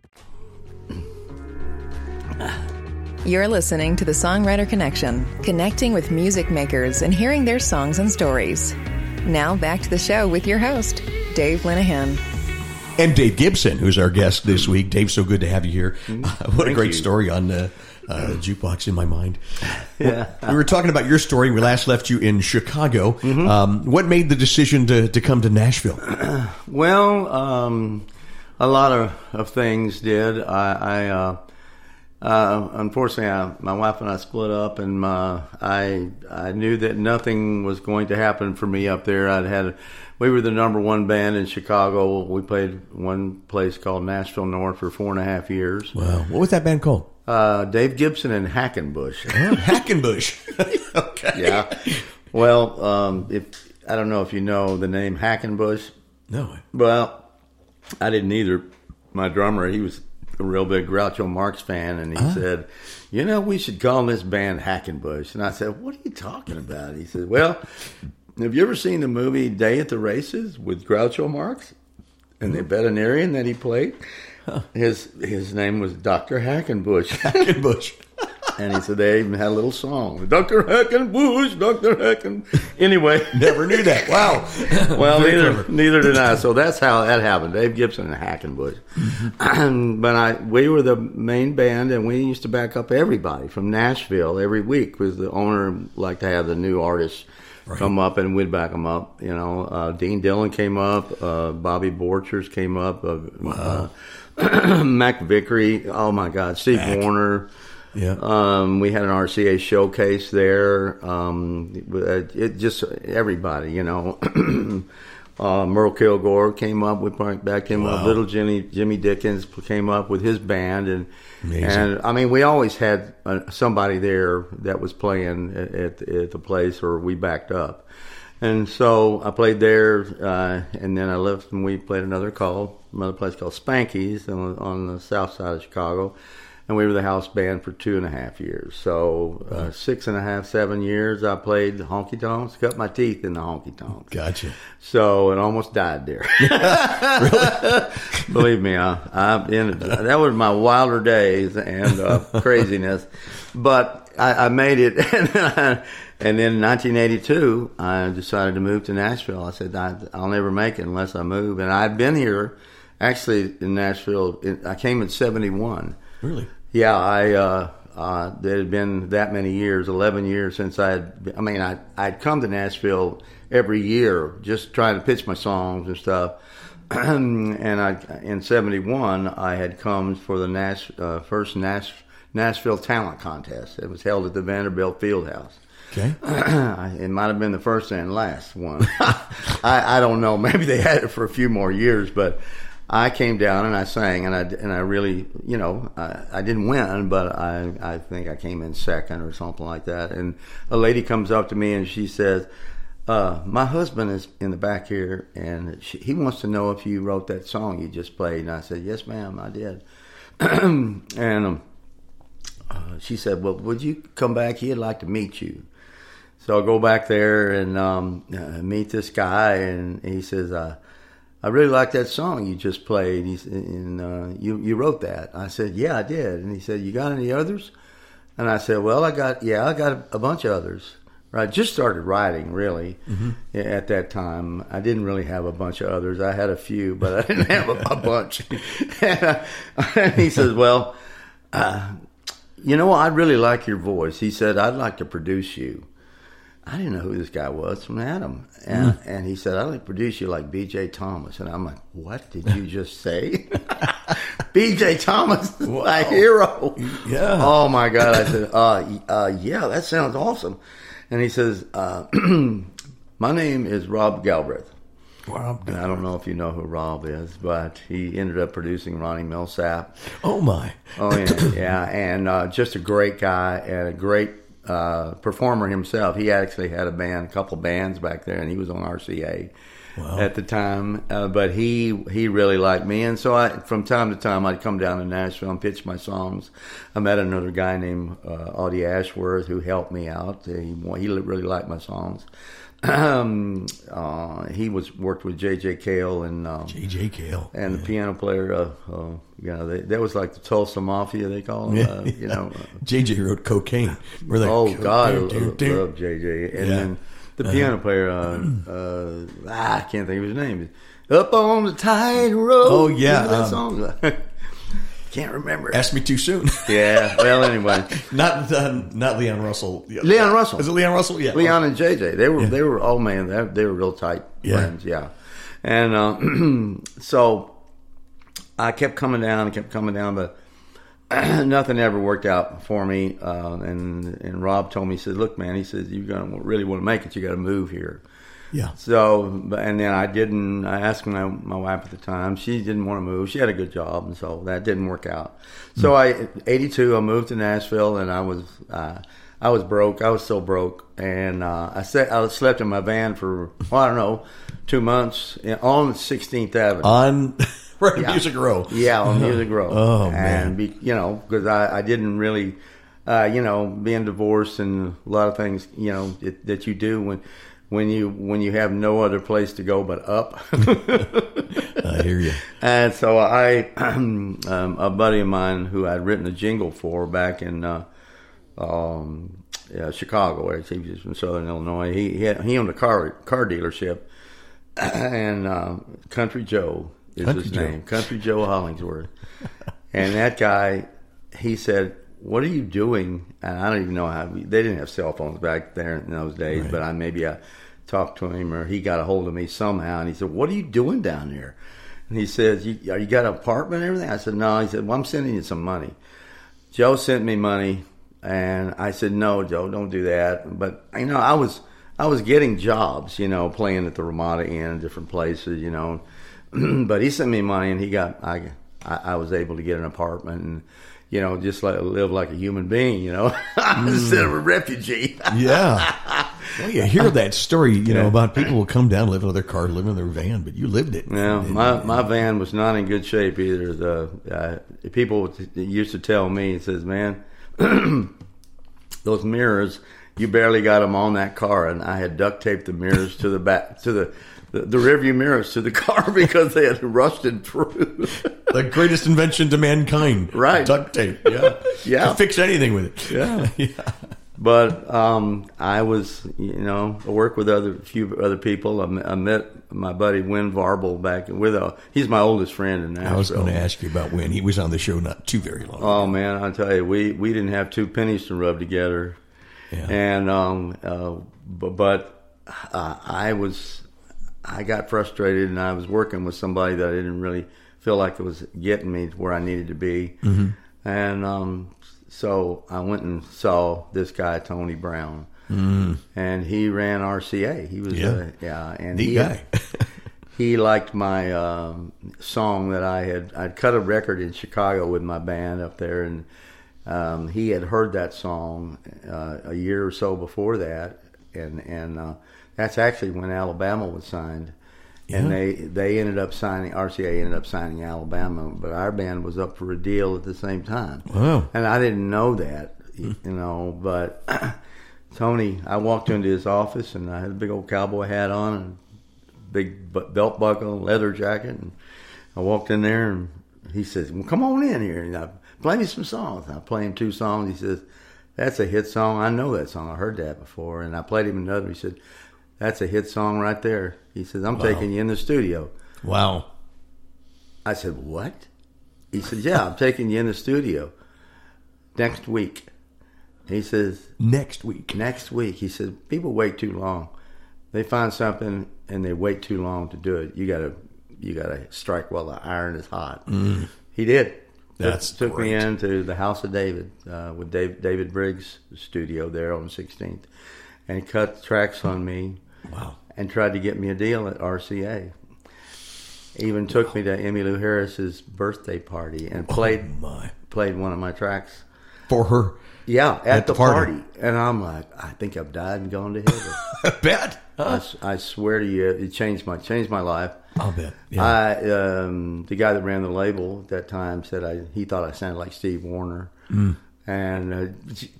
You're listening to the Songwriter Connection, connecting with music makers and hearing their songs and stories. Now back to the show with your host, Dave Linehan. And Dave Gibson, who's our guest this week. Dave, so good to have you here. what a Mm-hmm. Thank great you. story on uh, uh, Jukebox in My Mind. Yeah. We were talking about your story. We last left you in Chicago. Mm-hmm. Um, what made the decision to, to come to Nashville? Well, um, a lot of, of things did. I, I uh, uh, unfortunately, I, my wife and I split up, and my, I I knew that nothing was going to happen for me up there. I'd had we were the number one band in Chicago. We played one place called Nashville North for four and a half years. Wow. What was that band called? Uh, Dave Gibson and Hackenbush. Oh, Hackenbush. okay. yeah. Well, um, if I don't know if you know the name Hackenbush. No. Well, I didn't either. My drummer, he was a real big Groucho Marx fan, and he said, "You know, we should call this band Hackenbush." And I said, "What are you talking about?" He said, "Well, have you ever seen the movie Day at the Races with Groucho Marx and the hmm. veterinarian that he played? His his name was Doctor Hackenbush." Hackenbush. And he said they even had a little song, Doctor Hackenbush, Doctor Hacken. Anyway, Never knew that. Wow. well, Very neither clever. neither did I. So that's how that happened. Dave Gibson and Hackenbush. but I we were the main band, and we used to back up everybody from Nashville every week. Because the owner liked to have the new artists come up, and we'd back them up. You know, uh, Dean Dillon came up, uh, Bobby Borchers came up, uh, uh, Mack Vickery. Oh my God, Steve Mac. Wariner. Yeah. Um, we had an RCA showcase there. Um, it, it just everybody, you know. uh, Merle Kilgore came up. We backed him up. Little Jimmy Jimmy Dickens came up with his band, and Amazing. and I mean, we always had uh, somebody there that was playing at, at, at the place, or we backed up. And so I played there, uh, and then I left, and we played another call, another place called Spanky's on, on the south side of Chicago. And we were the house band for two and a half years. So uh, six and a half, seven years, I played the honky tonks, cut my teeth in the honky tonks. Gotcha. So it almost died there. Believe me, I, I in, that was my wilder days and uh, craziness. But I, I made it, and then, and then in 1982, I decided to move to Nashville. I said I, I'll never make it unless I move, and I'd been here actually in Nashville. In, I came in '71. Really? Yeah, I uh, uh, it had been that many years, eleven years since I had. I mean, I I'd come to Nashville every year just trying to pitch my songs and stuff. and I in '71 I had come for the Nash, uh, first Nash, Nashville Talent Contest. It was held at the Vanderbilt Fieldhouse. Okay. it might have been the first and last one. I, I don't know. Maybe they had it for a few more years, but I came down and I sang, and I and I really, you know, I, I didn't win, but I I think I came in second or something like that. And a lady comes up to me and she says. Uh, my husband is in the back here, and she, he wants to know if you wrote that song you just played. And I said, "Yes, ma'am, I did." and um, uh, she said, "Well, would you come back? He'd like to meet you." So I go back there and um, uh, meet this guy, and he says, uh, "I really like that song you just played. And uh, you you wrote that." I said, "Yeah, I did." And he said, "You got any others?" And I said, "Well, I got yeah, I got a, a bunch of others." I just started writing really at that time. I didn't really have a bunch of others. I had a few, but I didn't have a, a bunch. and he says, "Well." Uh, you know, I really like your voice. He said, I'd like to produce you. I didn't know who this guy was from Adam. And, and he said, I'd like produce you like BJ Thomas. And I'm like, what did you just say? BJ Thomas, my hero. Yeah. Oh my God. I said, uh, uh, yeah, that sounds awesome. And he says, uh, my name is Rob Galbraith. Rob And I don't know if you know who Rob is, but he ended up producing Ronnie Milsap. Oh my. Oh yeah, yeah, and uh, just a great guy and a great uh, performer himself. He actually had a band, a couple bands back there, and he was on RCA at the time. Uh, but he he really liked me, and so I from time to time I'd come down to Nashville and pitch my songs. I met another guy named uh, Audie Ashworth who helped me out. He he really liked my songs. Um, uh, he was worked with J.J. Cale and um, AJ Kale. and the piano player, uh, uh, you know, they, that was like the Tulsa Mafia, they call him. uh, you know. JJ wrote cocaine. They oh, God, I love, love JJ. And Yeah. then the piano player, uh, uh, ah, I can't think of his name. Up on the tightrope. Oh, yeah, that um, song? can't remember. Asked me too soon. yeah, well, anyway. not uh, not Leon Russell. Leon Russell. Is it Leon Russell? Yeah. Leon and JJ. They were they were oh man, they, they were real tight Yeah. friends, yeah. And uh, so I kept coming down and kept coming down, but nothing ever worked out for me. Uh, and and Rob told me, he said, "Look, man," he says, "You're gonna really want to make it. You got to move here." Yeah. So, but- and then I didn't. I asked my my wife at the time. She didn't want to move. She had a good job, and so that didn't work out. So I, eighty two, I moved to Nashville, and I was uh, I was broke. I was so broke, and uh, I said I slept in my van for well, I don't know two months on Sixteenth Avenue. On right Yeah. Music Row. Yeah, on Music Row. Oh, man. and Be, you know, because I, I didn't really, uh, you know, being divorced and a lot of things, you know, that, that you do when when you when you have no other place to go but up. I hear you. and so I, um, a buddy of mine who I'd written a jingle for back in uh, um, yeah, Chicago, where he was from Southern Illinois. He he, had, he owned a car car dealership, and uh, Country Joe is Country his Joe. name, Country Joe Hollingsworth. and that guy, he said, "What are you doing?" And I don't even know how. They didn't have cell phones back there in those days, Right. but I maybe I talked to him or he got a hold of me somehow, and he said, "What are you doing down there?" And he says, "You, you got an apartment and everything?" I said, "No." He said, "Well, I'm sending you some money." Joe sent me money, and I said, "No, Joe, don't do that." But you know, I was I was getting jobs, you know, playing at the Ramada Inn, different places, you know. but he sent me money, and he got I, I I was able to get an apartment and. You know, just like live like a human being. You know, instead of a refugee. Yeah. well, you hear that story, you know, about people will come down, live in their car, live in their van, but you lived it. Yeah, my my van was not in good shape either. The uh, people used to tell me, it says, "Man, those mirrors, you barely got them on that car." And I had duct taped the mirrors to the back to the the, the rearview mirrors to the car because they had rusted through. the greatest invention to mankind. Right. Duct tape. Yeah. Yeah. Can fix anything with it. Yeah. yeah. But um, I was, you know, I worked with other few other people. I, met- I met my buddy Win Varble back with a. He's my oldest friend in Nashville. I was going to ask you about Win. he was on the show not too very long. Oh man, I tell you, we we didn't have two pennies to rub together, Yeah. and um, uh, but, but uh, I was I got frustrated, and I was working with somebody that I didn't really feel like it was getting me to where I needed to be, Mm-hmm. and um, so I went and saw this guy Tony Brown. And he ran RCA. He was, Mm. Yeah. uh, yeah, and Neat he, guy. he liked my um, song that I had. I'd cut a record in Chicago with my band up there, and um, he had heard that song uh, a year or so before that, and and uh, that's actually when Alabama was signed. Yeah. And they they ended up signing RCA ended up signing Alabama, but our band was up for a deal at the same time. Wow. And I didn't know that, mm. you know, but Tony, I walked into his office and I had a big old cowboy hat on and big belt buckle, leather jacket, and I walked in there and he says, "Well, come on in here and I play me some songs." I play him two songs. He says, "That's a hit song. I know that song. I heard that before." And I played him another. He said, "That's a hit song right there." He says, "I'm taking you in the studio." wow. I said, "What?" He said, "Yeah, I'm taking you in the studio next week." He says, Next week. next week. He said, people wait too long. They find something and they wait too long to do it. You gotta, you gotta strike while the iron is hot. He did. That's took me into the House of David uh, with Dave, David Briggs' studio there on 16th, and cut tracks on me Wow. and tried to get me a deal at RCA. Even took me to Emmylou Harris's birthday party and played My. played one of my tracks. For her. Yeah, at, At the, the party. party. And I'm like, I think I've died and gone to heaven. I bet. I, s- I swear to you, it changed my changed my life. I'll bet. Yeah. I um, the guy that ran the label at that time said I he thought I sounded like Steve Wariner, Mm. And uh,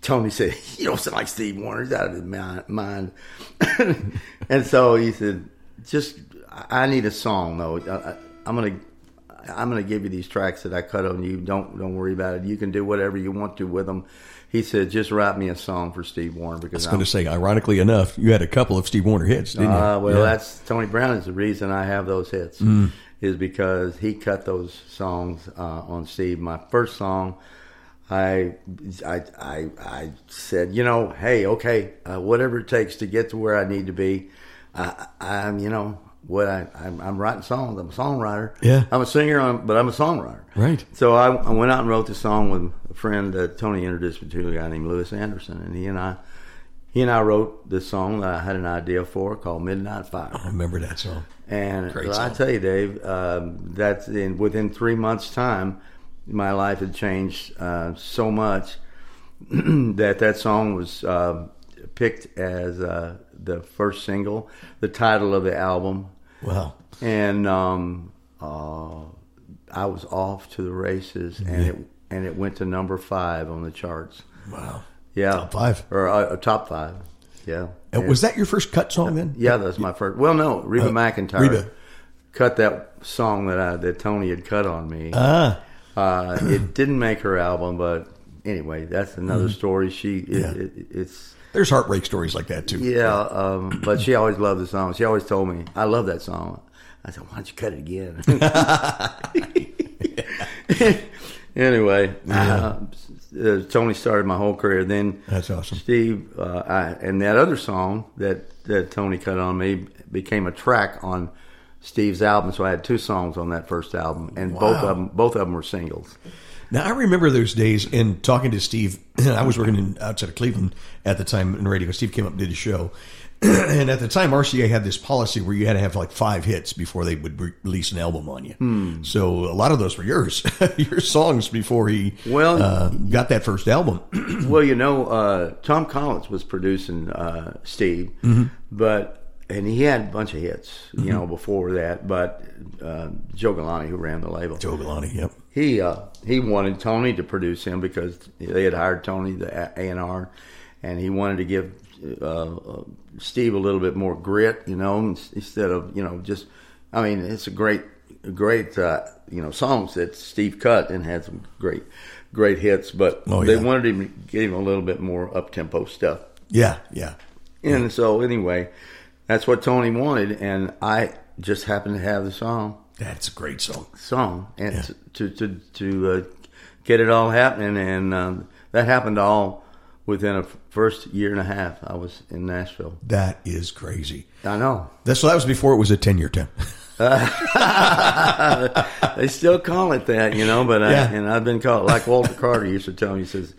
Tony said you don't sound like Steve Wariner. He's out of his mind. and so he said, just I I need a song though. I, I, I'm gonna. I'm going to give you these tracks that I cut on you. Don't don't worry about it. You can do whatever you want to with them. He said, just write me a song for Steve Wariner because I'm, going to say, ironically enough, you had a couple of Steve Wariner hits, didn't you? uh, well, Yeah. that's Tony Brown is the reason I have those hits. Mm. Is because he cut those songs uh, on Steve. My first song, I, I, I, I said, you know, hey, okay, uh, whatever it takes to get to where I need to be. I, I'm, you know, what I, I'm, I'm writing songs. I'm a songwriter. Yeah. I'm a singer, um, but I'm a songwriter. Right. So I, I went out and wrote the song with a friend that Tony introduced me to, a guy named Lewis Anderson, and he and I, he and I wrote this song that I had an idea for called Midnight Fire. I remember that song. And Great I song. tell you, Dave, um, that's in within three months' time, my life had changed uh, so much that that song was uh, picked as uh, the first single, the title of the album, Wow. and um, uh, I was off to the races, and it and it went to number five on the charts. Wow. Yeah, Top five. or uh, top five. Yeah, And was that your first cut song then? yeah, that's my first. Well, no, Reba McEntire Reba. cut that song that I, that Tony had cut on me. Ah. Uh, it didn't make her album, but anyway, that's another story. She, it, Mm-hmm. Yeah. it, it's There's heartbreak stories like that too. yeah, um, but she always loved the song. She always told me, "I love that song." I said, "Why don't you cut it again?" anyway, uh, uh, Tony started my whole career. Then That's awesome. Steve, uh, I, and that other song that that Tony cut on me became a track on Steve's album. So I had two songs on that first album, and both of them both of them were singles. Now I remember those days and talking to Steve. I was working in, outside of Cleveland at the time in radio. Steve came up and did a show, and at the time RCA had this policy where you had to have like five hits before they would re- release an album on you. So a lot of those were yours, your songs before he Well- uh, got that first album. well, you know, uh, Tom Collins was producing uh, Steve, Mm-hmm. but and he had a bunch of hits, you know, before that. But uh, Joe Galante, who ran the label, Joe Galante, yep. he uh, he wanted Tony to produce him because they had hired Tony the A and R, and he wanted to give uh, uh, Steve a little bit more grit, you know, instead of you know just. I mean, it's a great, great uh, you know songs that Steve cut and had some great, great hits, but Oh, they yeah. wanted him to give him a little bit more up tempo stuff. Yeah, yeah. And so anyway, that's what Tony wanted, and I just happened to have the song That's a great song. song and Yeah. to to to, uh, get it all happening, and um, that happened all within a first year and a half. I was in Nashville. That is crazy. I know That's so that was before it was a ten year town. they still call it that, you know. But I, and I've been called like Walter Carter used to tell me. He says,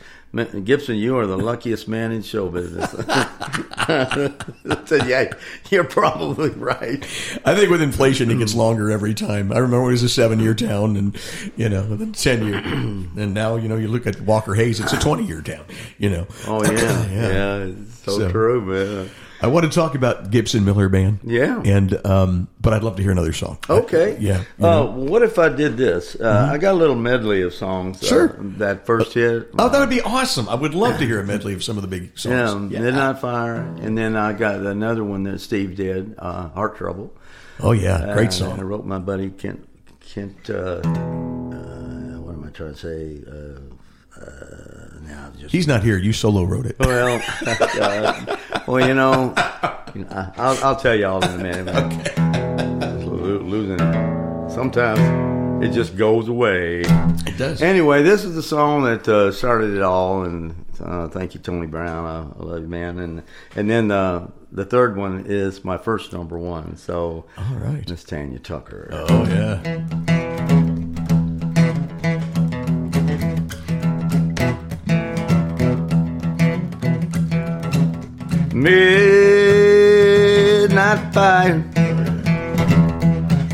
"Gibson, you are the luckiest man in show business." I said, "Yeah, you're probably right." I think with inflation, it gets longer every time. I remember it was a seven year town, and you know, then ten year, and now you know you look at Walker Hayes, it's a twenty year town. You know. Oh yeah, Yeah. yeah, it's so, So- true, man. I want to talk about Gibson Miller Band. Yeah. and um, but I'd love to hear another song. Okay. yeah. you Uh, know. Mm-hmm. what if I did this? Uh, I got a little medley of songs. uh, Sure. that first hit. oh, that would be awesome. I would love to hear a medley of some of the big songs. Yeah, songs. Midnight Fire, and then I got another one that Steve did, uh, Heart Trouble. Oh yeah, great Uh, song. I wrote my buddy Kent. Kent. Uh, uh, what am I trying to say? Uh, uh, now I'm just He's not here. You solo wrote it. well. uh, well, you know, I'll, I'll tell you all in a minute. okay. Losing it. Sometimes it just goes away. It does. Anyway, this is the song that uh, started it all, and uh, thank you, Tony Brown. I, I love you, man. And and then uh, the third one is my first number one. So, All right. Miss Tanya Tucker. Oh yeah. Midnight fire,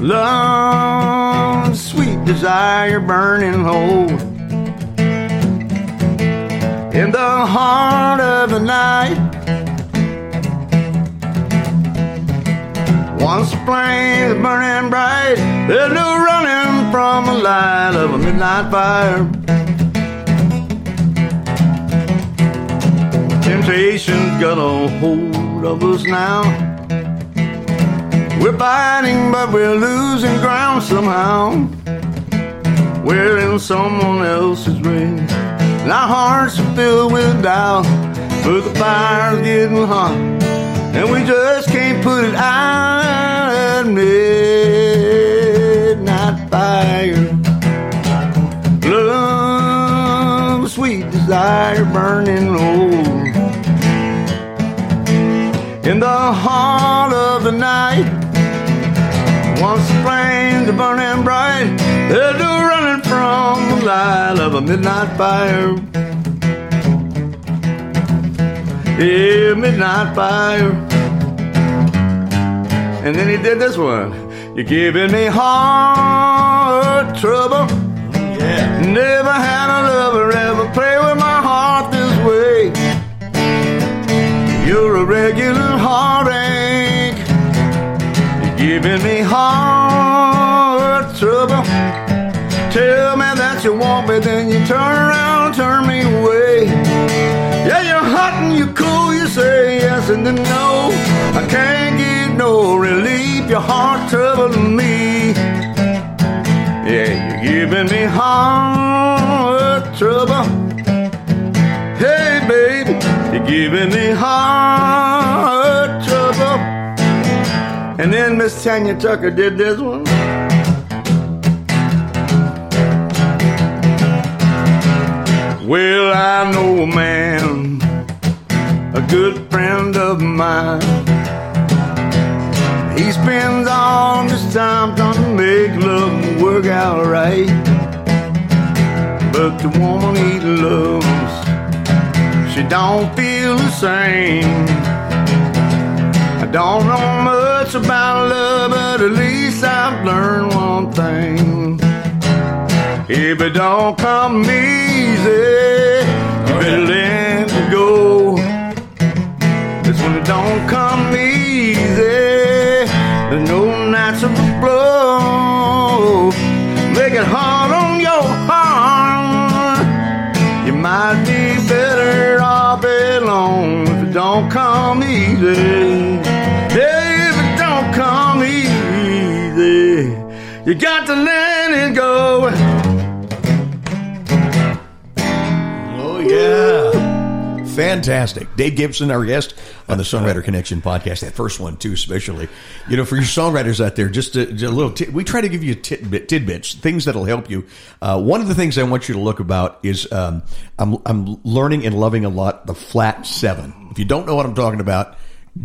love, sweet desire, burning hole in the heart of the night. Once the flame is burning bright, there's no running from the light of a midnight fire. Temptation's got a hold of us now. We're fighting, but we're losing ground somehow. We're in someone else's ring. and our hearts are filled with doubt. But the fire's getting hot, and we just can't put it out at midnight fire. Love, sweet desire, burning low. In the heart of the night, once the flames are burning bright, there's no running from the light of a midnight fire. Yeah, midnight fire. And then he did this one. You're giving me heart trouble. Yeah. Never had a lover ever play with my heart this way. You're a regular heartache. You're giving me heart trouble. Tell me that you want me, then you turn around, turn me away. Yeah, you're hot and you're cool, you say yes and then no. I can't get no relief, your heart troubling me. Yeah, you're giving me heart trouble. Hey, baby, you're giving me heart trouble. And then Miss Tanya Tucker did this one. Well, I know a man, a good friend of mine. He spends all his time trying to make love work out right. But the woman he loves, she don't feel the same. I don't know much about love, but at least I've learned one thing. If it don't come easy, you better let it go. It's when it don't come easy, there's no natural blow. Make it hard on your heart. You might be better off alone if it don't come easy. You got to let it go. Oh yeah, fantastic! Dave Gibson, our guest on the Songwriter Connection podcast. That first one too, especially. You know, for your songwriters out there, just a, just a little. T- we try to give you tidbit, tidbits, things that'll help you. Uh, one of the things I want you to look about is um, I'm I'm learning and loving a lot the flat seven. If you don't know what I'm talking about.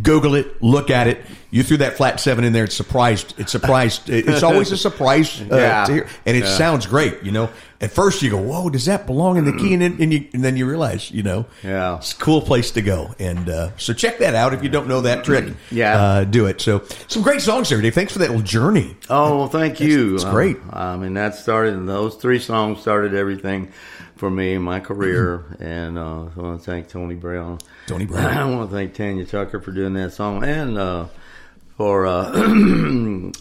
Google it, look at it. You threw that flat seven in there. It's surprised. It's surprised. It's always a surprise uh, Yeah. to hear, and it sounds great. You know, at first you go, "Whoa, does that belong in the key?" And then, and, you, and then you realize, you know, Yeah. it's a cool place to go. And uh, so check that out if you don't know that trick. Yeah. uh, do it. So some great songs there, Dave. Thanks for that little journey. Oh, well, thank you. it's great. Uh, I mean, that started, those three songs started everything for me, and my career. and uh, I want to thank Tony Brown. Tony Brown. I want to thank Tanya Tucker for doing that song and uh, for, uh, um,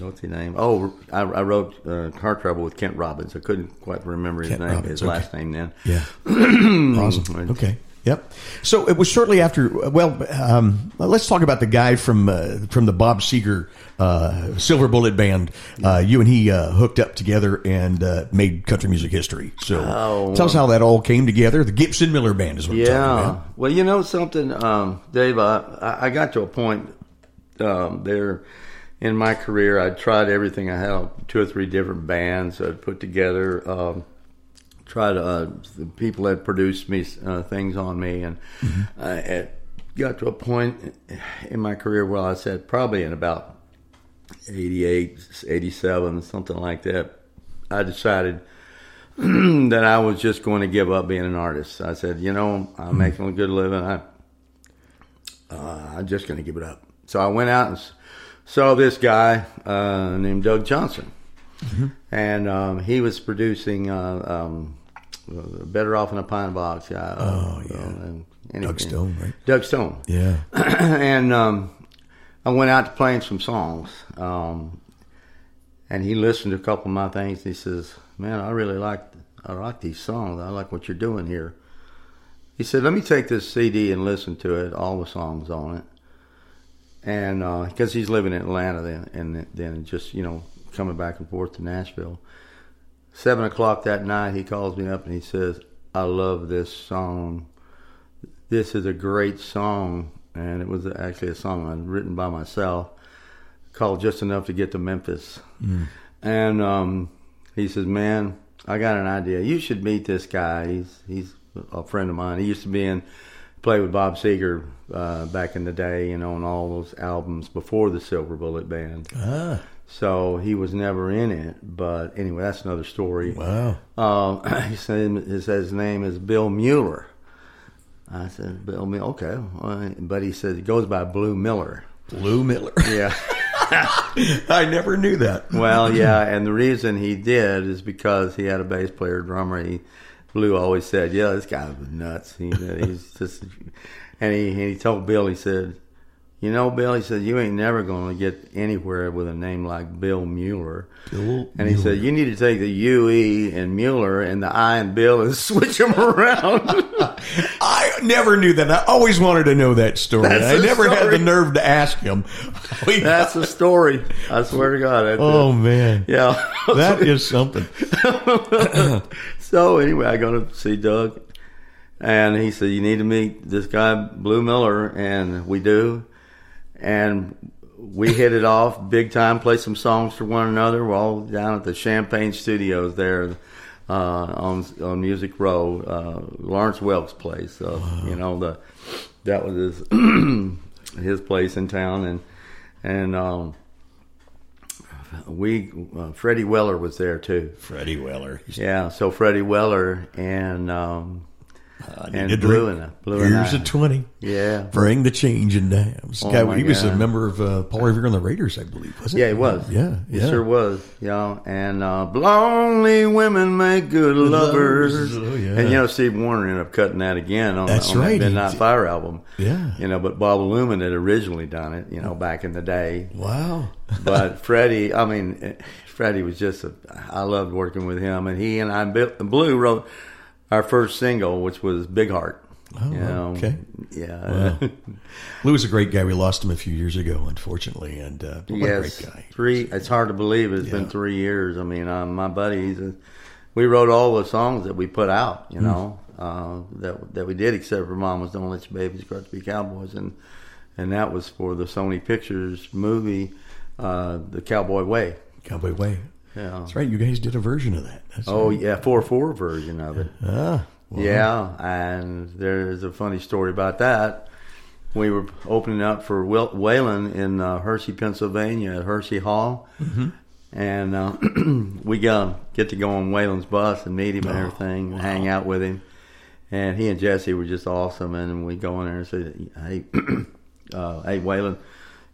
what's his name? Oh, I, I wrote uh, Heart Trouble with Kent Robbins. I couldn't quite remember his Kent name, Robbins, his okay. last name then. Yeah, awesome. Okay. Yep. So it was shortly after. Well, um, let's talk about the guy from uh, from the Bob Seger uh, Silver Bullet Band. Uh, you and he uh, hooked up together and uh, made country music history. So Oh. tell us how that all came together. The Gibson Miller Band is what we're talking Yeah. about. Well, you know something, um, Dave. I, I- I got to a point um, there in my career. I tried everything. I had two or three different bands I'd put together. Um, tried uh, the people that produced me uh, things on me, and I it got to a point in my career where I said probably in about 88, 87, something like that. I decided that I was just going to give up being an artist. I said, you know, I'm making a good living. I, uh, I'm just going to give it up. So I went out and saw this guy uh, named Doug Johnson, and um, he was producing uh, um, uh, "Better Off in a Pine Box." Yeah. Oh yeah. and, Doug Stone, right? Doug Stone Yeah. and um, I went out to playing some songs. Um, and he listened to a couple of my things. And He says, "Man, I really like I like these songs. I like what you're doing here." He said, "Let me take this CD and listen to it, all the songs on it." And because he's living in Atlanta then, and then just you know coming back and forth to Nashville. Seven o'clock that night, he calls me up and he says, "I love this song. This is a great song." And it was actually a song I'd written by myself called "Just Enough to Get to Memphis." And um, he says, "Man, I got an idea. You should meet this guy. He's he's a friend of mine. He used to be in play with Bob Seger uh, back in the day, you know, on all those albums before the Silver Bullet Band. Ah, So he was never in it. But anyway, that's another story. wow. Uh, he said he said his name is Bill Mueller. I said Bill Mueller. Okay, but he said it goes by Blue Miller. Blue Miller. Yeah. I never knew that. Well, yeah, and the reason he did is because he had a bass player drummer. He Blue always said, "Yeah, this guy's nuts." He, he's just, and he and he told Bill, he said, "You know, Bill," he said, "you ain't never going to get anywhere with a name like Bill Mueller." Bill and he said, "You need to take the U E and Mueller and the I and Bill and switch them around." I never knew that. I always wanted to know that story. That's I never had the nerve to ask him. That's the story. I swear to God. Oh it. man, yeah. that is something. So anyway, I go to see Doug, and he said, "You need to meet this guy, Blue Miller," and we do, and we hit it off big time. Played some songs for one another. We're all down at the Champagne Studios there, uh, on on Music Row, uh, Lawrence Welk's place. So you know the that was his his place in town, and and um, we uh, Freddie Weller was there too. Freddie Weller. Yeah, so Freddie Weller and um, I and Blue drink. and Blue and Here's I. a twenty. yeah, Bring the change in dams. Oh Guy, he was a member of uh, Paul Revere and the Raiders, I believe. Was it? yeah, he was. Yeah, he yeah. sure was. Yeah, and uh, lonely women make good lovers. Oh, yeah. And you know, Steve Wariner ended up cutting that again on, That's on right, he that Midnight. Fire album. Yeah. you know, but Bob Luman had originally done it. You know, back in the day. Wow. but Freddie, I mean, eh, Freddie was just a. I loved working with him, and he and I, Blue wrote our first single, which was Big Heart. Oh, You know, okay. Yeah. Lou was a great guy. We lost him a few years ago, unfortunately, and uh, yes. great guy. Three. It's hard to believe it's been three years. I mean, uh, my buddy, he's a, we wrote all the songs that we put out. You know, uh, that that we did, except for "Mamas Don't Let Your Babies Grow Up to Be Cowboys," and and that was for the Sony Pictures movie, uh, "The Cowboy Way." Cowboy Way. Yeah. That's right. You guys did a version of that. That's Oh right. yeah, four four version of it. Ah, well, Yeah, and there's a funny story about that. We were opening up for Wil- Waylon in uh, Hershey, Pennsylvania, at Hershey Hall, and uh, we got get to go on Waylon's bus and meet him and everything, and hang out with him. And he and Jessi were just awesome. And we go in there and say, "Hey, uh, hey, Waylon,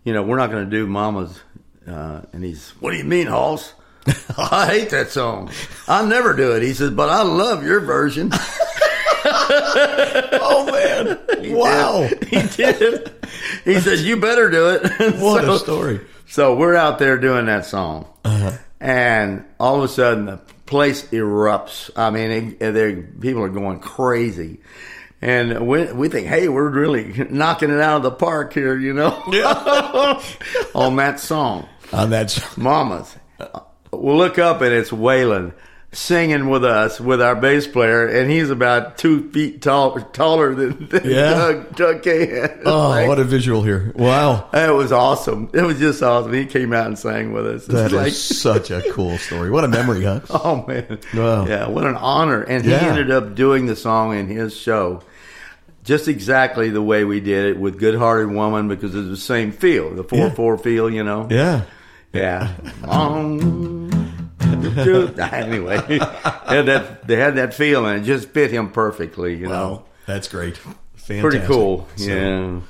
you know we're not going to do Mama's." Uh, and he's, "What do you mean, Hoss?" I hate that song. I never do it. He says, but I love your version. Oh man! wow! he did. He said, "You better do it." What so, a story! So we're out there doing that song, uh-huh. and all of a sudden the place erupts. I mean, it, people are going crazy, and we we think, "Hey, we're really knocking it out of the park here," you know, on that song, On that, song. "Mamas." Uh, We'll look up and it's Waylon singing with us with our bass player, and he's about two feet tall, taller than, than Yeah. Doug, Doug Cahan. oh, Like, what a visual here! Wow, it was awesome. It was just awesome. He came out and sang with us. It's that is like, such a cool story. What a memory, huh? oh man, Wow. yeah, what an honor. And he ended up doing the song in his show, just exactly the way we did it with "Good Hearted Woman" because it's the same feel, the four Yeah. four feel, you know. Yeah. Yeah. Um, anyway, they had that they had that feel and it just fit him perfectly. You know, that's great. Fantastic. pretty cool. So- yeah.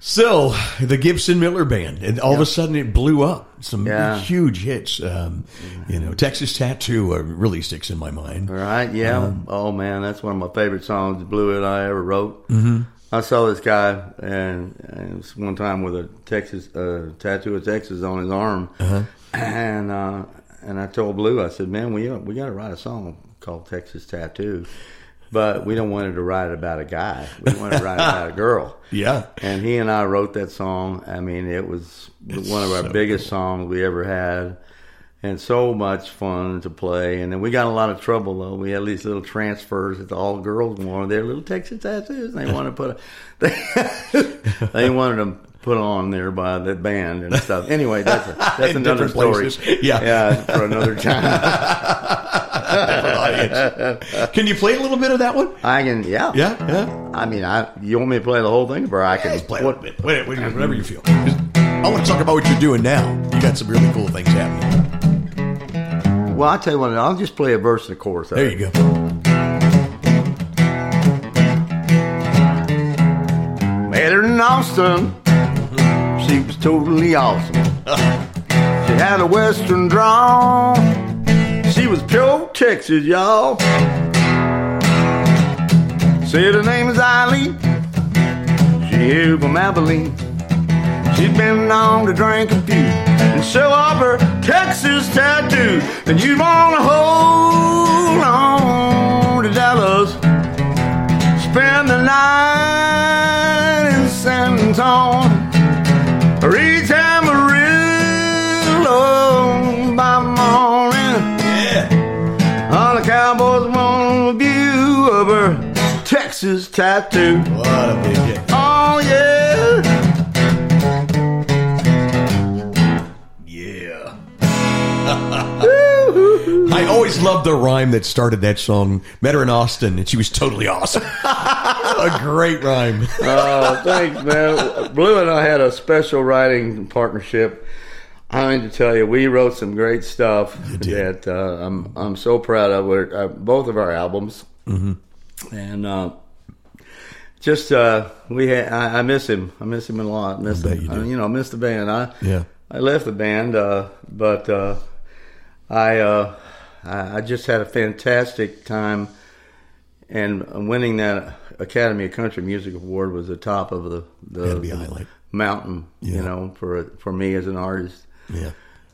So the Gibson Miller Band, and all of a sudden it blew up. Some Yeah. huge hits. Um, you know, Texas Tattoo uh, really sticks in my mind. Right? Yeah. Um, oh man, that's one of my favorite songs, "Blue It" I ever wrote. Mm-hmm. I saw this guy, and, and it was one time with a Texas uh, tattoo of Texas on his arm, Uh-huh. and uh, and I told Blue, I said, "Man, we we got to write a song called Texas Tattoo." But we don't want it to write about a guy. We want to write about a girl. Yeah. And he and I wrote that song. I mean, it was It's one of our so biggest songs we ever had. And so much fun to play. And then we got a lot of trouble, though. We had these little transfers that all girls wanted. Their little Texas tattoos. And they wanted to put a, they, they wanted them put on there by the band and stuff. Anyway, that's, a, that's another story. places. Yeah. Yeah, for another time. Can you play a little bit of that one? I can, yeah. Yeah, yeah. I mean, I you want me to play the whole thing, or I can Just play a bit. Wait, wait, whatever you feel. I want to talk about what you're doing now. You got some really cool things happening. Well, I'll tell you what, I'll just play a verse and a chorus. There it. you go. Met her in Austin. She was totally awesome. She had a western draw. She was pure Texas, y'all. Said her name is Eileen. She here from Abilene. She's been known to drink a few and show off her Texas tattoo. And you wanna hold on to Dallas spend the night in San Antonio. Reach Amarillo by morning. Yeah. All the cowboys want a view of her Texas tattoo. What a big always loved the rhyme that started that song. Met her in Austin, and she was totally awesome. a great rhyme. Oh, thanks, man. Blue and I had a special writing partnership. I mean to tell you, we wrote some great stuff that uh, I'm I'm so proud of. We're, uh, both of our albums, mm-hmm. and uh, just uh, we had, I, I miss him. I miss him a lot. Miss him. you. I, you know, I miss the band. I Yeah. I left the band, uh, but uh, I, uh, I I just had a fantastic time, and winning that Academy of Country Music Award was the top of the the, Had to be a the highlight. mountain. Yeah. You know, for for me as an artist, Yeah,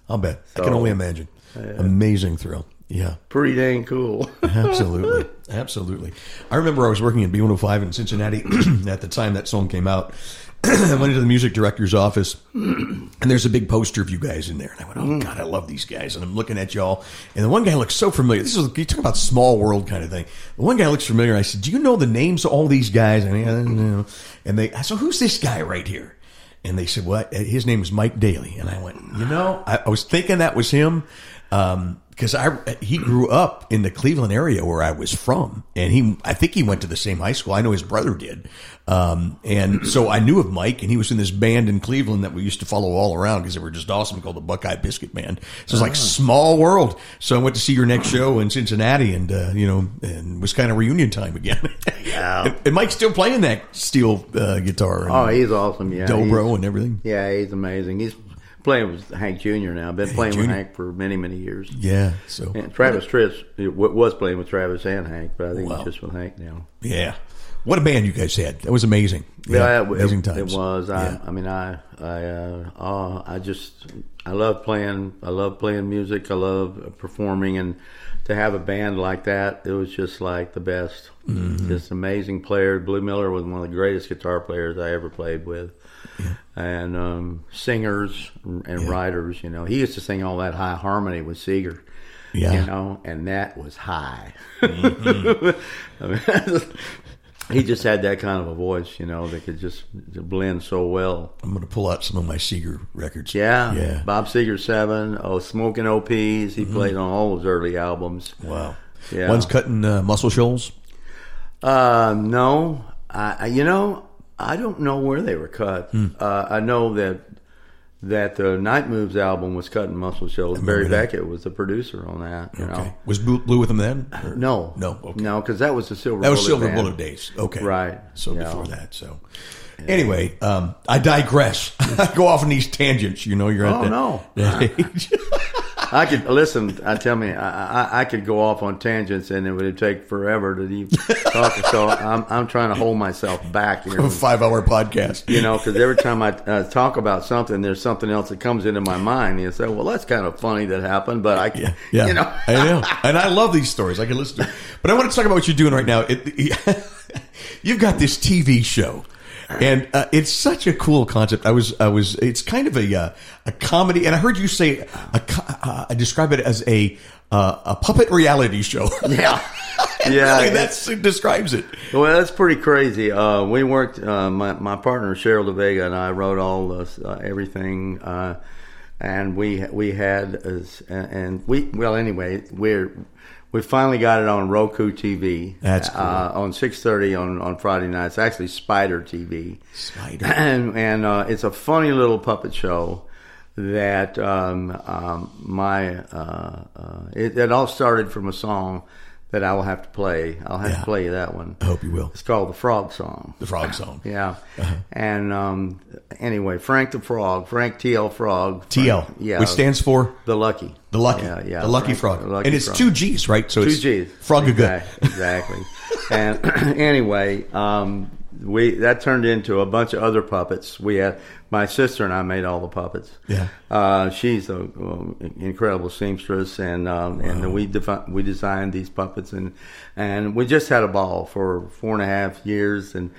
I'll bet. I can only imagine. Amazing thrill. Yeah, pretty dang cool. absolutely, absolutely. I remember I was working at B105 in Cincinnati at the time that song came out. I went into the music director's office, and there's a big poster of you guys in there. And I went, "Oh God, I love these guys!" And I'm looking at y'all, and the one guy looks so familiar. This is you talk about small world kind of thing. The one guy looks familiar. I said, "Do you know the names of all these guys?" And, I know. and they, I said, "Who's this guy right here?" And they said, "What?" His name is Mike Daly. And I went, "You know, I, I was thinking that was him." Um, because I he grew up in the Cleveland area where I was from, and he I think he went to the same high school. I know his brother did, um, and so I knew of Mike, and he was in this band in Cleveland that we used to follow all around because they were just awesome, called the Buckeye Biscuit Band. So it's like small world. So I went to see your next show in Cincinnati, and uh, you know, and it was kind of reunion time again. Yeah. and, and Mike's still playing that steel uh, guitar, oh, he's awesome. Yeah, dobro, and everything. Yeah, he's amazing. He's playing with Hank Jr. now. I've Been playing with Hank for many many years. Yeah, so And Travis Tritt was playing with Travis and Hank, but I think Wow. he's just with Hank now. yeah. What a band you guys had! That was amazing. Yeah, it, amazing it, times. it was. I, Yeah. I mean, I, I, uh, oh, I just, I love playing. I love playing music. I love performing, and to have a band like that, it was just like the best. Mm-hmm. Just amazing player. Blue Miller was one of the greatest guitar players I ever played with, and um, singers and writers. You know, he used to sing all that high harmony with Seger. Yeah. you know, and that was high. Mm-hmm. I mean, he just had that kind of a voice, you know, that could just blend so well. I'm going to pull out some of my Seger records. Yeah, Yeah. Bob Seger Seven, oh, Smoking OPs. He played on all those early albums. Wow. Yeah. One's cutting uh, muscle shoals. Uh, no, I, I- you know, I don't know where they were cut. Hmm. Uh, I know that that the Night Moves album was cut in Muscle Shoals. Barry remember that. Beckett was the producer on that. You Okay. know, Was Blue, with them then? Or- no, No. Okay. no, because that was the Silver. That was Bullet Silver band. Bullet days. Okay. Right. So Yeah. before that. So anyway, um, I digress. I go off on these tangents. You know, you're at Oh, that, no. that age. I could listen. I tell me, I, I, I could go off on tangents, and it would take forever to even talk. So I'm I'm trying to hold myself back here. a five hour podcast. You know, because every time I uh, talk about something, there's something else that comes into my mind. You say, "Well, that's kind of funny that happened," but I, Yeah, yeah. you know, I know, and I love these stories. I can listen to, but I want to talk about what you're doing right now. It, you've got this TV show, and uh, it's such a cool concept. I was, I was. It's kind of a uh, a comedy, and I heard you say a, uh, I describe it as a uh, a puppet reality show. yeah, yeah. really, that's it describes it. Well, that's pretty crazy. Uh, we worked. Uh, my my partner Cheryl DeVega and I wrote all this, uh, everything, uh, and we we had as and we well anyway we're we finally got it on Roku TV. That's cool. uh, on six thirty on on Friday nights. Actually, Spider TV. Spider. and and uh, it's a funny little puppet show that um, um, my uh, uh, it, it all started from a song that I will have to play. I'll have Yeah. to play you that one. I hope you will. It's called the Frog Song. The frog song. Yeah. Uh-huh. And um, anyway, Frank the Frog, Frank TL Frog. TL, Yeah. which stands for the Lucky. the lucky, Yeah, yeah. the lucky Frank- frog, the Lucky and it's Frog. two G's, right? So Two it's G's. frog Exactly. exactly. and anyway, um, we that turned into a bunch of other puppets. We had my sister and I made all the puppets. Yeah. Uh, she's a um, incredible seamstress, and um, and we defi- we designed these puppets, and and we just had a ball for four and a half years, and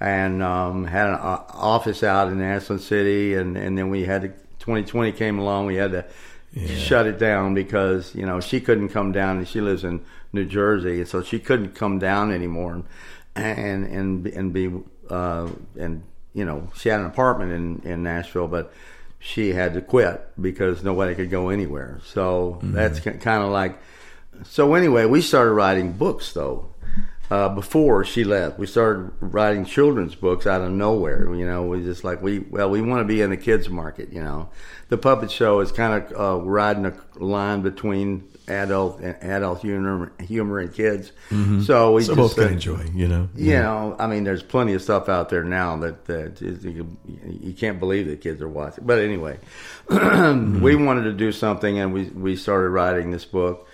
and um, had an office out in Ashland City, and and then we had to, 2020 came along, we had to shut it down because you know she couldn't come down, and she lives in New Jersey, and so she couldn't come down anymore, and and and be uh, and you know she had an apartment in in Nashville, but she had to quit because nobody could go anywhere. So that's kind of like so anyway, we started writing books though. Uh, before she left, we started writing children's books out of nowhere. You know, we just like we well, we want to be in the kids market. You know, the puppet show is kind of uh, riding a line between adult and adult humor, humor and kids. So we Mm-hmm. So just both can said, enjoy, you know. you know, I mean, there's plenty of stuff out there now that, that is, you, you can't believe that kids are watching. But anyway, we wanted to do something, and we we started writing this book,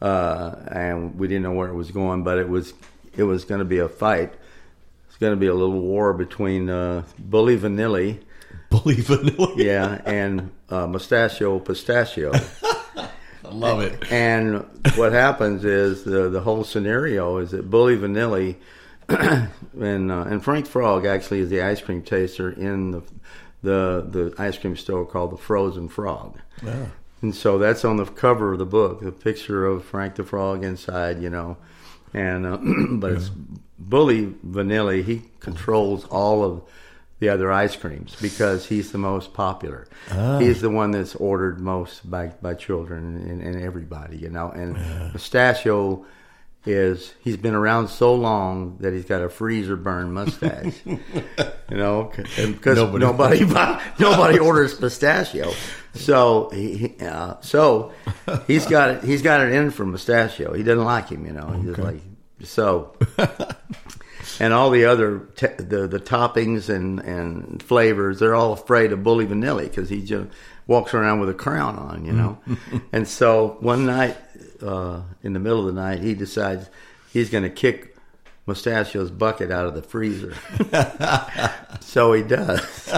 uh, and we didn't know where it was going, but it was it was going to be a fight. It's going to be a little war between uh, Bully Vanilli, Bully vanilla. yeah, and uh, Mustachio Pistachio. I love it. And what happens is the the whole scenario is that Bully Vanilli and uh, and Frank Frog actually is the ice cream taster in the the the ice cream store called the Frozen Frog. Yeah. And so that's on the cover of the book, the picture of Frank the Frog inside, you know. And uh, but it's Bully Vanilli. He controls all of the other ice creams because he's the most popular. He's the one that's ordered most by by children and, and everybody, you know. And Pistachio is he's been around so long that he's got a freezer burn mustache, you know, because Nobody- nobody nobody, nobody orders pistachio, so he he, uh, so he's got it he's got it in for Mustachio. He doesn't like him, you know. He's just like so. And all the other te- the the toppings and, and flavors, they're all afraid of Bully Vanilli because he just walks around with a crown on, you know. and so one night, uh, in the middle of the night, he decides he's going to kick Mustachio's bucket out of the freezer. so he does.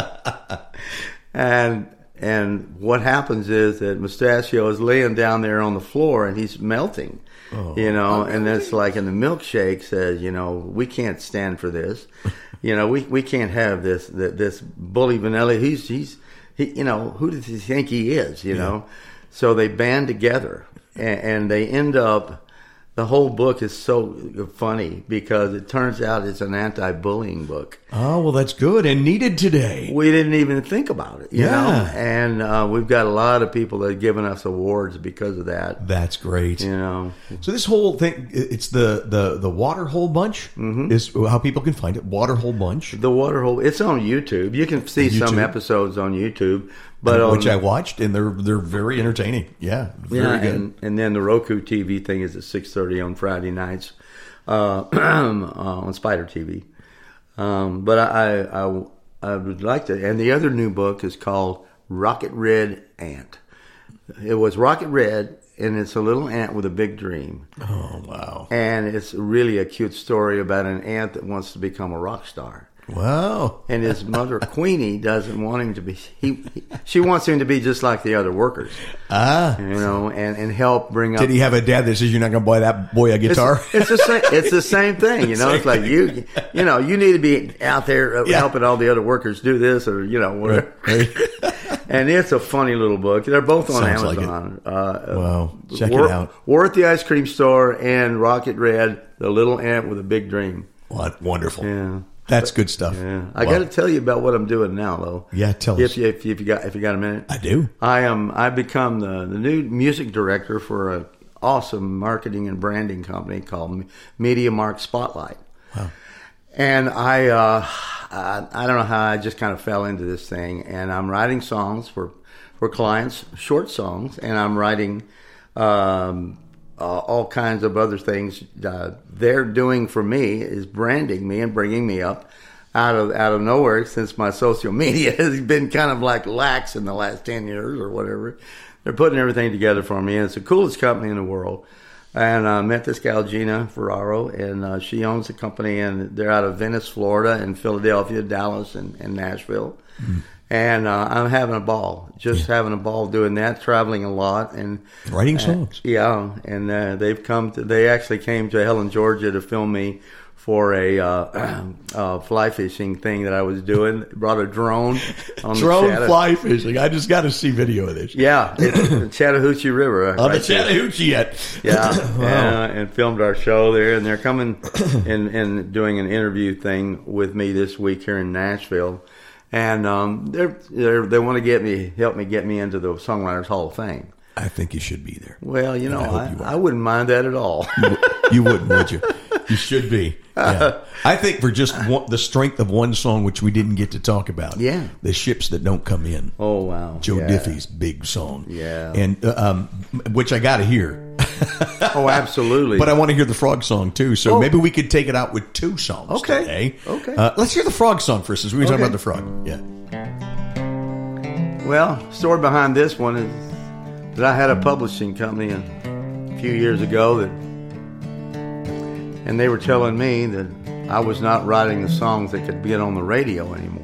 and and what happens is that Mustachio is laying down there on the floor and he's melting. Oh. you know, oh, and it's like, and the milkshake says, you know, we can't stand for this. You know, we, we can't have this th- this bully Vanilli. He's he's he, you know, who does he think he is? You know, so they band together and, and they end up. The whole book is so funny because it turns out it's an anti-bullying book Oh well, that's good and needed today. we didn't even think about it, you Yeah. know. And uh, we've got a lot of people that have given us awards because of that, That's great. you know. So this whole thing, it's the the the Waterhole Bunch Mm-hmm. is how people can find it. Waterhole Bunch, The Waterhole, it's on YouTube. You can see some episodes on YouTube, but on, which I watched, and they're they're very entertaining. Yeah, very yeah, good. and, and then the Roku TV thing is at six thirty on Friday nights uh, uh, on Spider TV. Um, but I, I I would like to, and the other new book is called Rocket Red Ant. It was Rocket Red, and it's a little ant with a big dream. oh wow, and it's really a cute story about an ant that wants to become a rock star. Wow. And his mother Queenie doesn't want him to be. He, he she wants him to be just like the other workers, Ah, you know, and, and help bring up. did he have a dad that says you're not going to buy that boy a guitar? it's the same. It's the same thing, you know. It's like you, you know, you need to be out there uh, Yeah. helping all the other workers do this, or you know, whatever. Right. and it's a funny little book. They're both on Sounds like it. Amazon. uh, Wow. Check it out. War at the Ice Cream Store and Rocket Red, the little ant with a big dream. What wonderful. Yeah. That's good stuff. Yeah, I Wow. got to tell you about what I'm doing now, though. Yeah, tell if us. You, if, you, if you got if you got a minute, I do. I am. I've become the the new music director for an awesome marketing and branding company called Media Mark Spotlight. Wow. And I, uh, I, I don't know how I just kind of fell into this thing, and I'm writing songs for for clients, short songs, and I'm writing um, uh, all kinds of other things. Uh, they're doing for me is branding me and bringing me up out of out of nowhere since my social media has been kind of like lax in the last ten years or whatever. They're putting everything together for me, and it's the coolest company in the world. And I met this gal Gina Ferraro, and uh, she owns the company, and they're out of Venice, Florida, and Philadelphia, Dallas, and, and Nashville. And uh, I'm having a ball, just having a ball doing that, traveling a lot, and Writing uh, songs. yeah, and uh, they've come to. They actually came to Helen, Georgia, to film me for a uh, uh, fly fishing thing that I was doing. Brought a drone on Drone fly fishing. I just got to see video of this. Yeah, it's Chattahoochee River. On right the there. Chattahoochee yet. Yeah, uh, and filmed our show there, and they're coming and and doing an interview thing with me this week here in Nashville, and um, they're, they're they want to get me help me get me into the Songwriters Hall of Fame. I think you should be there. Well, you know, I I. I wouldn't mind that at all. You wouldn't, would you? You should be. Yeah. I think for just one, the strength of one song, which we didn't get to talk about. Yeah. The ships that don't come in. oh wow, Joe yeah. Diffie's big song. Yeah. And uh, um, which I got to hear. Oh, absolutely. But I want to hear the frog song too. So Oh. maybe we could take it out with two songs Okay. today. Okay. Uh, let's hear the frog song first. Since we were talking about the frog. Yeah. Well, story behind this one is that I had a publishing company a few years ago that, and they were telling me that I was not writing the songs that could get on the radio anymore.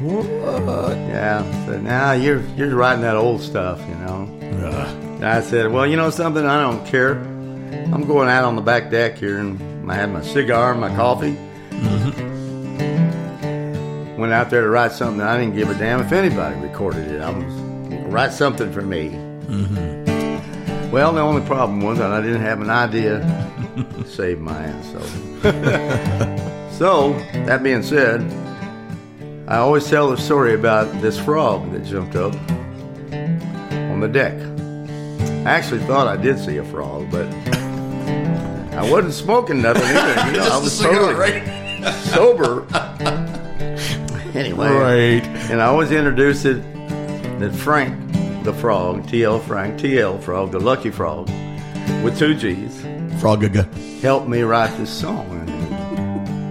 What? Yeah, so now you're you're writing that old stuff, you know. And I said, well, you know something, I don't care. I'm going out on the back deck here, and I had my cigar, and my coffee. Mm-hmm. Went out there to write something. I didn't give a damn if anybody recorded it. I was write something for me. Mm-hmm. Well, the only problem was that I didn't have an idea to save my ass. So, so that being said, I always tell the story about this frog that jumped up on the deck. I actually thought I did see a frog, but I wasn't smoking nothing either. You know, I was totally sober. anyway, Right. and I always introduced it that Frank, the frog, TL Frank, TL frog, the lucky frog, with two G's, Frogaga. helped me write this song.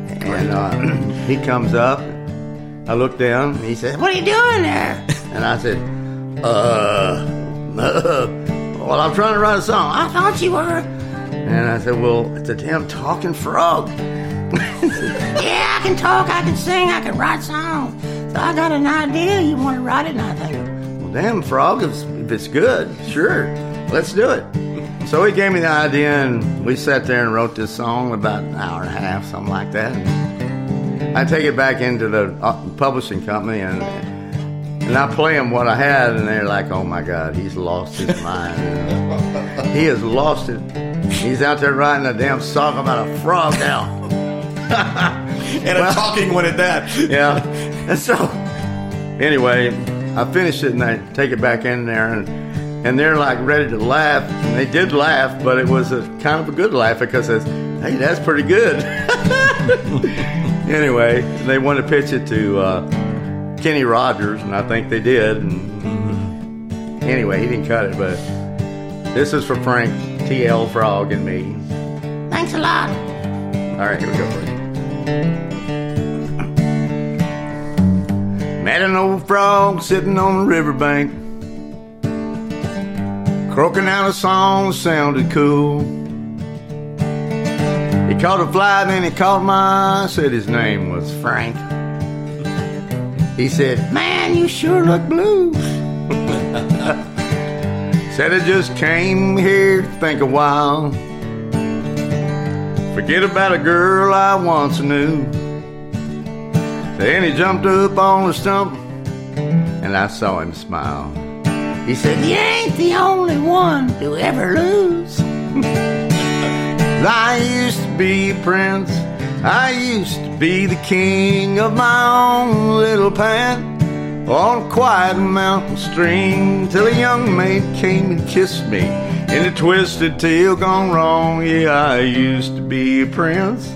And uh, he comes up, I look down, and he said, "What are you doing there?" And I said, "Uh, well, I'm trying to write a song." I thought you were. And I said, "Well, it's a damn talking frog." yeah, I can talk, I can sing, I can write songs. So I got an idea. You want to write it? And I think, well, damn, frog, if, it's good, sure, let's do it. So he gave me the idea, and we sat there and wrote this song about an hour and a half, something like that. And I take it back into the uh, publishing company, and and I play them what I had, and they're like, "Oh my God, he's lost his mind. he has lost it. He's out there writing a damn song about a frog now." And a talking one at that. yeah. And so, anyway, I finish it and I take it back in there and and they're like ready to laugh. And they did laugh, but it was a kind of a good laugh because it's, hey, that's pretty good. anyway, they want to pitch it to uh, Kenny Rogers, and I think they did. And anyway, he didn't cut it, but this is for Frank, TL Frog, and me. Thanks a lot. All right, here we go. Frank. Met an old frog sitting on the riverbank, croaking out a song that sounded cool. He caught a fly, then he caught my eye, said his name was Frank. He said, Man, you sure look blue. said I just came here to think a while. Forget about a girl I once knew. Then he jumped up on the stump, and I saw him smile. He said, You ain't the only one to ever lose. I used to be a prince. I used to be the king of my own little pad on a quiet mountain stream till a young maid came and kissed me in a twisted tail gone wrong. Yeah, I used to be a prince.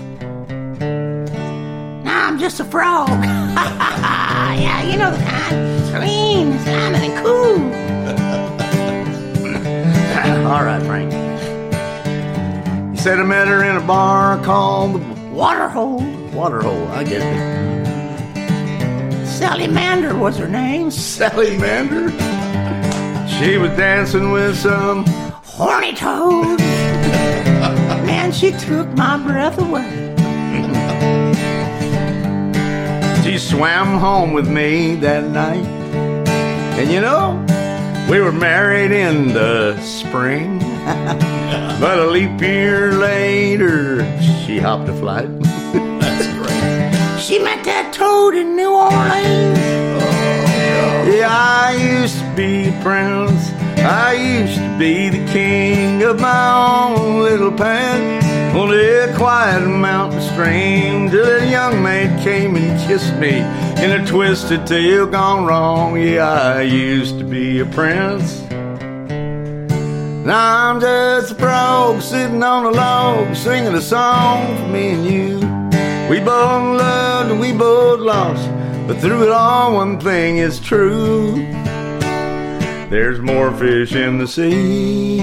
Now I'm just a frog. yeah, you know the kind. Clean, sounding, and cool. All right, Frank. He said I met her in a bar called the Waterhole. Waterhole, I get it. Sally Mander was her name. Sally Mander? She was dancing with some horny toad. Man, she took my breath away. She swam home with me that night. And you know, we were married in the spring. but a leap year later, she hopped a flight. Toad in New Orleans. Yeah, I used to be a prince. I used to be the king of my own little pad. On a quiet mountain stream, till a young maid came and kissed me in a twisted tale gone wrong. Yeah, I used to be a prince. Now I'm just a frog sitting on a log singing a song for me and you. We both loved and we both lost, but through it all, one thing is true. There's more fish in the sea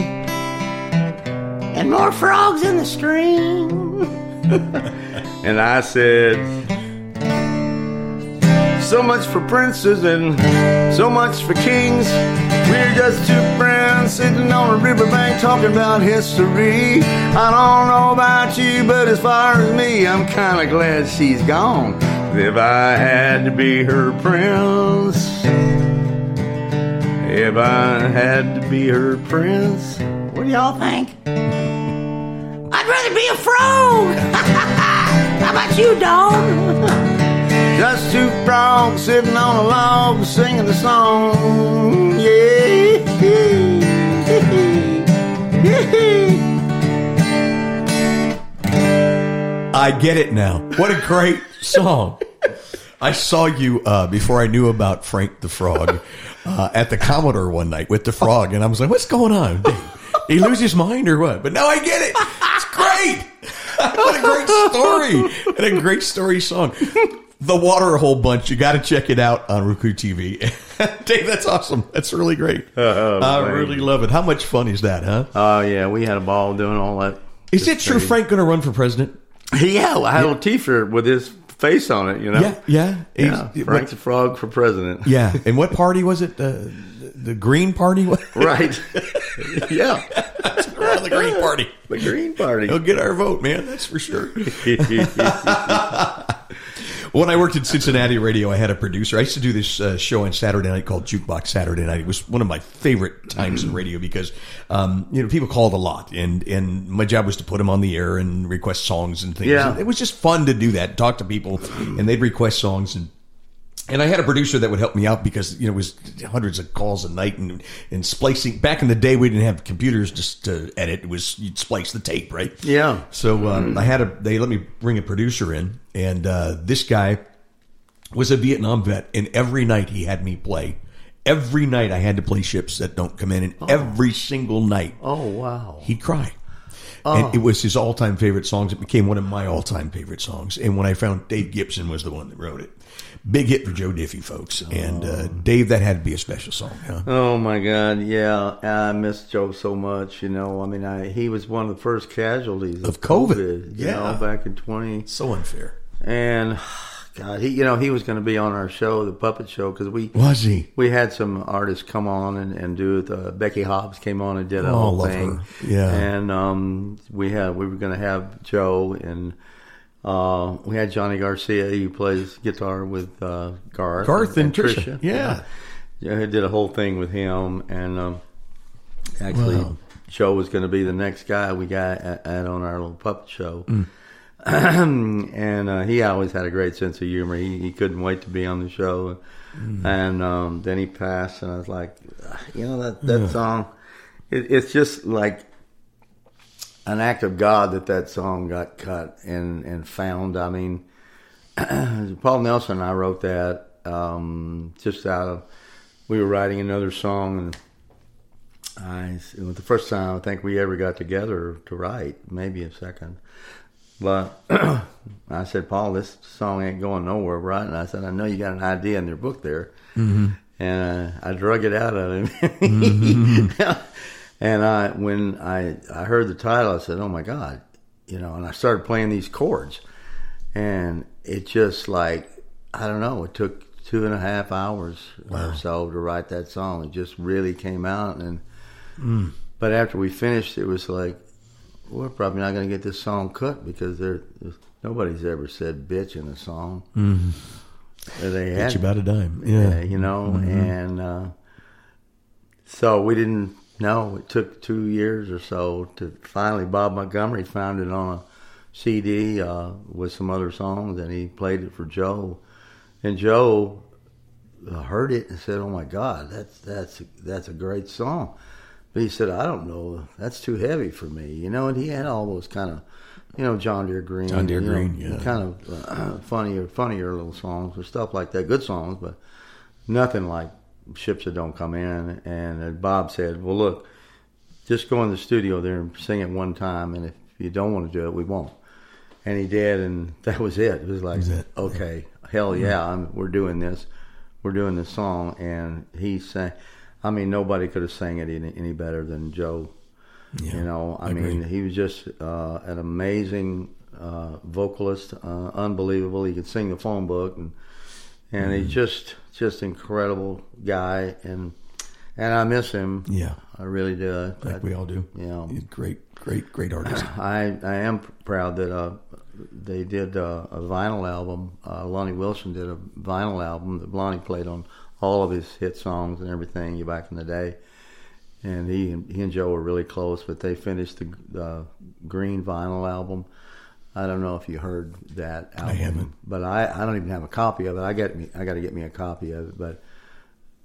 and more frogs in the stream. and I said, so much for princes and so much for kings. We're just two friends sitting on a riverbank talking about history. I don't know about you, but as far as me, I'm kind of glad she's gone. If I had to be her prince, if I had to be her prince, what do y'all think? I'd rather be a frog. How about you, dog? Just two frogs sitting on a log singing a song. Yeah. I get it now. What a great song. I saw you uh, before I knew about Frank the Frog uh, at the Commodore one night with the frog, and I was like, "What's going on? Did he lose his mind or what?" But now I get it. It's great. what a great story and a great story song. The Water Hole Bunch. You got to check it out on Roku TV. Dave, that's awesome. That's really great. Oh, I man. really love it. How much fun is that, huh? Oh yeah, we had a ball doing all that. Is it true Frank going to run for president? Yeah, I had a little T-shirt with his face on it. You know. Yeah, yeah. Yeah, He's- Frank the Frog for president. Yeah, and what party was it? Uh, the Green Party? Right. yeah. The Green Party. The Green Party. He'll get our vote, man. That's for sure. When I worked in Cincinnati Radio, I had a producer. I used to do this uh, show on Saturday night called Jukebox Saturday Night. It was one of my favorite times in radio because, um, you know, people called a lot, and and my job was to put them on the air and request songs and things. Yeah. It was just fun to do that, talk to people, and they'd request songs and. And I had a producer that would help me out because you know it was hundreds of calls a night and and splicing. Back in the day, we didn't have computers just to edit. It was you'd splice the tape, right? Yeah. So um, I had a they let me bring a producer in, and uh, this guy was a Vietnam vet, and every night he had me play. Every night I had to play ships that don't come in, and every single night Oh wow. he'd cry. And it was his all time favorite songs. It became one of my all time favorite songs. And when I found Dave Gibson was the one that wrote it, big hit for Joe Diffie, folks. And uh, Dave, that had to be a special song, huh? Oh my God! Yeah, I miss Joe so much. You know, I mean, I, he was one of the first casualties Of COVID. you Yeah. know, back in twenty. So unfair. And God, he, you know, he was going to be on our show, the puppet show, because we Was he? we had some artists come on and, and do it. Uh, Becky Hobbs came on and did a Oh, whole thing. her. Yeah. and um, we had we were going to have Joe and. Uh, we had Johnny Garcia, who plays guitar with uh, Garth, Garth and Trisha. Yeah. yeah, I did a whole thing with him, and um, actually, Wow. Joe was going to be the next guy we got at, at on our little puppet show. Mm. and uh, he always had a great sense of humor. He, he couldn't wait to be on the show. Mm. And um, then he passed, and I was like, you know that that song, it, it's just like an act of God that that song got cut and and found. I mean, Paul Nelson and I wrote that um, just out of we were writing another song and. I, it was the first time I think we ever got together to write, maybe a second. But I said, Paul, this song ain't going nowhere, right? And I said, I know you got an idea in your book there. Mm-hmm. And uh, I drug it out of him. Mm-hmm. and I, when I, I heard the title, I said, oh my God, you know, and I started playing these chords. And it just like, I don't know, it took two and a half hours or so to write that song. It just really came out. And, but after we finished, it was like, we're probably not going to get this song cut because there, nobody's ever said bitch in a song. Mm-hmm. They had It's about a dime. yeah, Yeah. you know, and uh, so we didn't know. It took two years or so to finally. Bob Montgomery found it on a CD uh, with some other songs, and he played it for Joe. And Joe uh, heard it and said, "Oh my God, that's that's that's a great song." But he said, "I don't know, that's too heavy for me," you know. And he had all those kind of, you know, John Deere Green, John Deere you know, Green, yeah. kind of uh, funnier, funnier little songs or stuff like that. Good songs, but nothing like ships that don't come in. And uh, Bob said, "Well, look, just go in the studio there and sing it one time, and if you don't want to do it, we won't. And he did, and that was it. It was like, it. okay, hell yeah, I'm, we're doing this. We're doing this song, and he sang. I mean, nobody could have sang it any, any better than Joe. Yeah, you know, I agree. mean, he was just uh, an amazing uh, vocalist, uh, unbelievable. He could sing the phone book, and and Mm-hmm. he's just just incredible guy, and and I miss him. Yeah. I really do. I, like we all do. Yeah. He's great, great, great artist. I I am proud that uh, they did uh, a vinyl album. Uh, Lonnie Wilson did a vinyl album that Lonnie played on all of his hit songs and everything back in the day. And he and he and Joe were really close, but they finished the uh, Green vinyl album. I don't know if you heard that album. haven't. but I, I don't even have a copy of it. I get me I got to get me a copy of it, but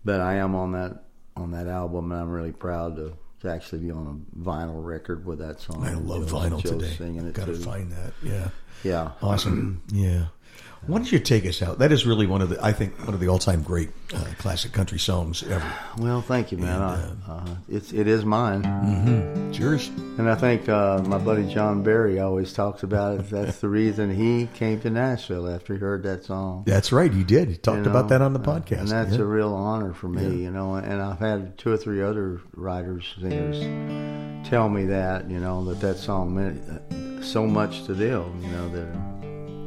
but I am on that on that album, and I'm really proud to, to actually be on a vinyl record with that song. I love You know, vinyl Joe today. Singing it Got to find that. Yeah. Yeah. Awesome. yeah. Why don't you take us out? That is really one of the, I think, one of the all-time great uh, classic country songs ever. Well, thank you, man. And, I, uh, it's it is mine, It's yours. and I think uh, my buddy John Berry always talks about it. That's the reason he came to Nashville after he heard that song. That's right. He did. He talked you know? about that on the podcast. and that's Yeah. a real honor for me. You know, and I've had two or three other writers, singers, tell me that. You know that that song meant uh, so much to them. You know that.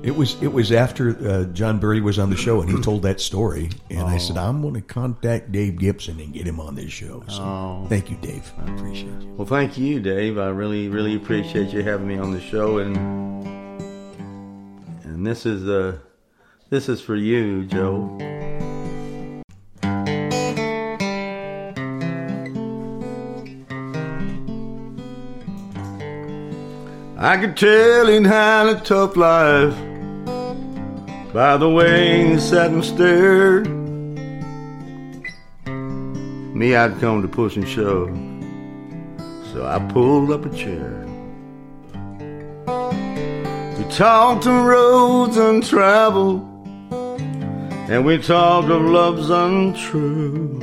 It was it was after uh, John Berry was on the show and he told that story, and I Oh. said I'm going to contact Dave Gibson and get him on this show. So Oh. thank you, Dave. I appreciate you. Well, thank you, Dave. I really, really appreciate you having me on the show, and and this is uh, this is for you, Joe. I could tell he'd had a tough life by the way sat and stared. Me, I'd come to push and shove. So I pulled up a chair. We talked of roads untraveled, and we talked of loves untrue,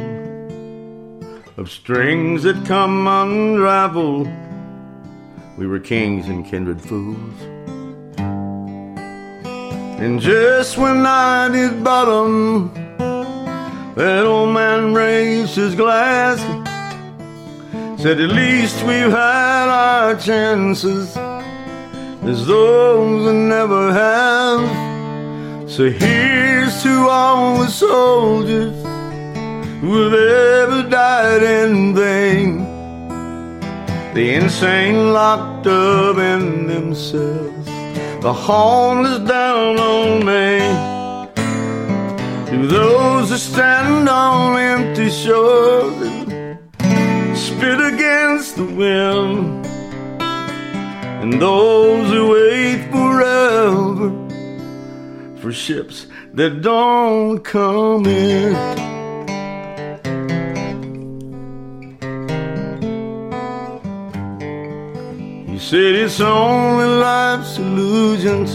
of strings that come unraveled. We were kings and kindred fools. And just when I did bottom, that old man raised his glass. Said at least we've had our chances as those that never have. So here's to all the soldiers who have ever died in vain. The insane locked up in themselves, the homeless down on me. To those that stand on empty shores and spit against the wind, and those who wait forever for ships that don't come in. Said it's only life's illusions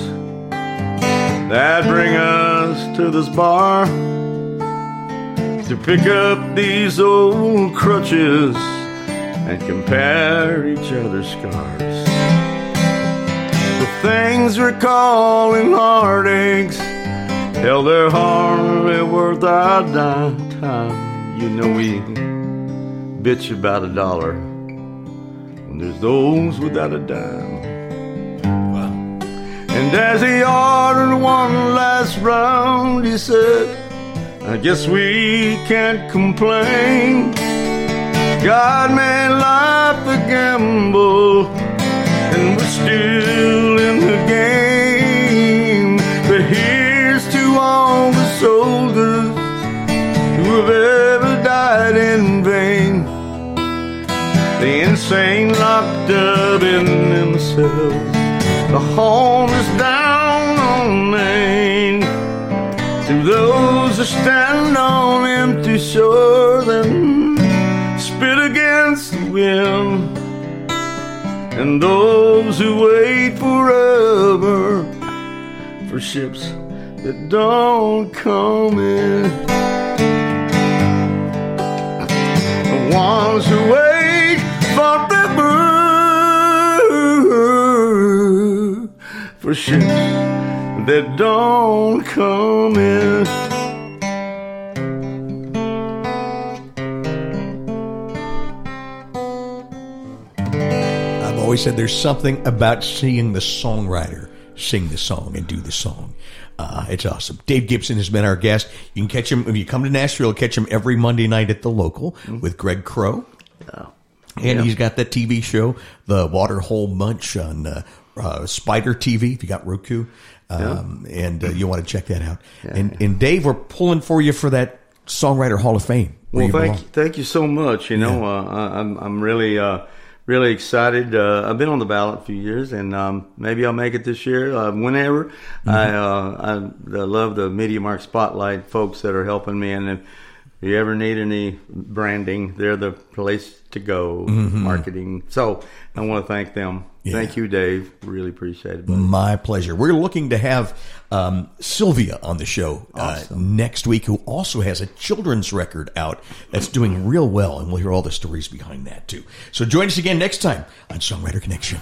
that bring us to this bar to pick up these old crutches and compare each other's scars. The things we're calling heartaches hell, they're hardly worth our dime time. You know we bitch about a dollar there's those without a dime. And as he ordered one last round, he said, I guess we can't complain. God made life a gamble, and we're still in the game. But here's to all the soldiers who have ever died in vain. The insane locked up in themselves, the homeless down on Main. To those who stand on empty shores and spit against the wind, and those who wait forever for ships that don't come in. The ones who wait for ships that don't come in. I've always said there's something about seeing the songwriter sing the song and do the song. Uh, it's awesome. Dave Gibson has been our guest. You can catch him if you come to Nashville. Catch him every Monday night at the local with Greg Crow. And he's got that TV show, The Waterhole Bunch on uh, uh, Spider TV. If you got Roku, um, and uh, you want to check that out. And, and Dave, we're pulling for you for that Songwriter Hall of Fame. Well, you thank you, thank you so much. You know, uh, I- I'm I'm really uh, really excited. Uh, I've been on the ballot a few years, and um, maybe I'll make it this year. Uh, whenever Mm-hmm. I, uh, I I love the Media Mark Spotlight folks that are helping me, and if you ever need any branding, they're the place to go. Marketing. So I want to thank them. Thank you, Dave. Really appreciate it. buddy. My pleasure. We're looking to have um, Sylvia on the show uh, next week, who also has a children's record out that's doing real well, and we'll hear all the stories behind that too. So join us again next time on Songwriter Connection.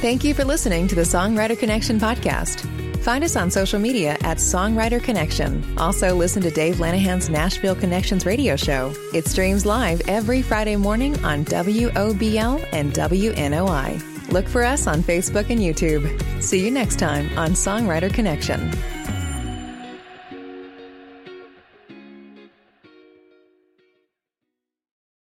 Thank you for listening to the Songwriter Connection podcast. Find us on social media at Songwriter Connection. Also, listen to Dave Lanahan's Nashville Connections radio show. It streams live every Friday morning on WOBL and WNOI. Look for us on Facebook and YouTube. See you next time on Songwriter Connection.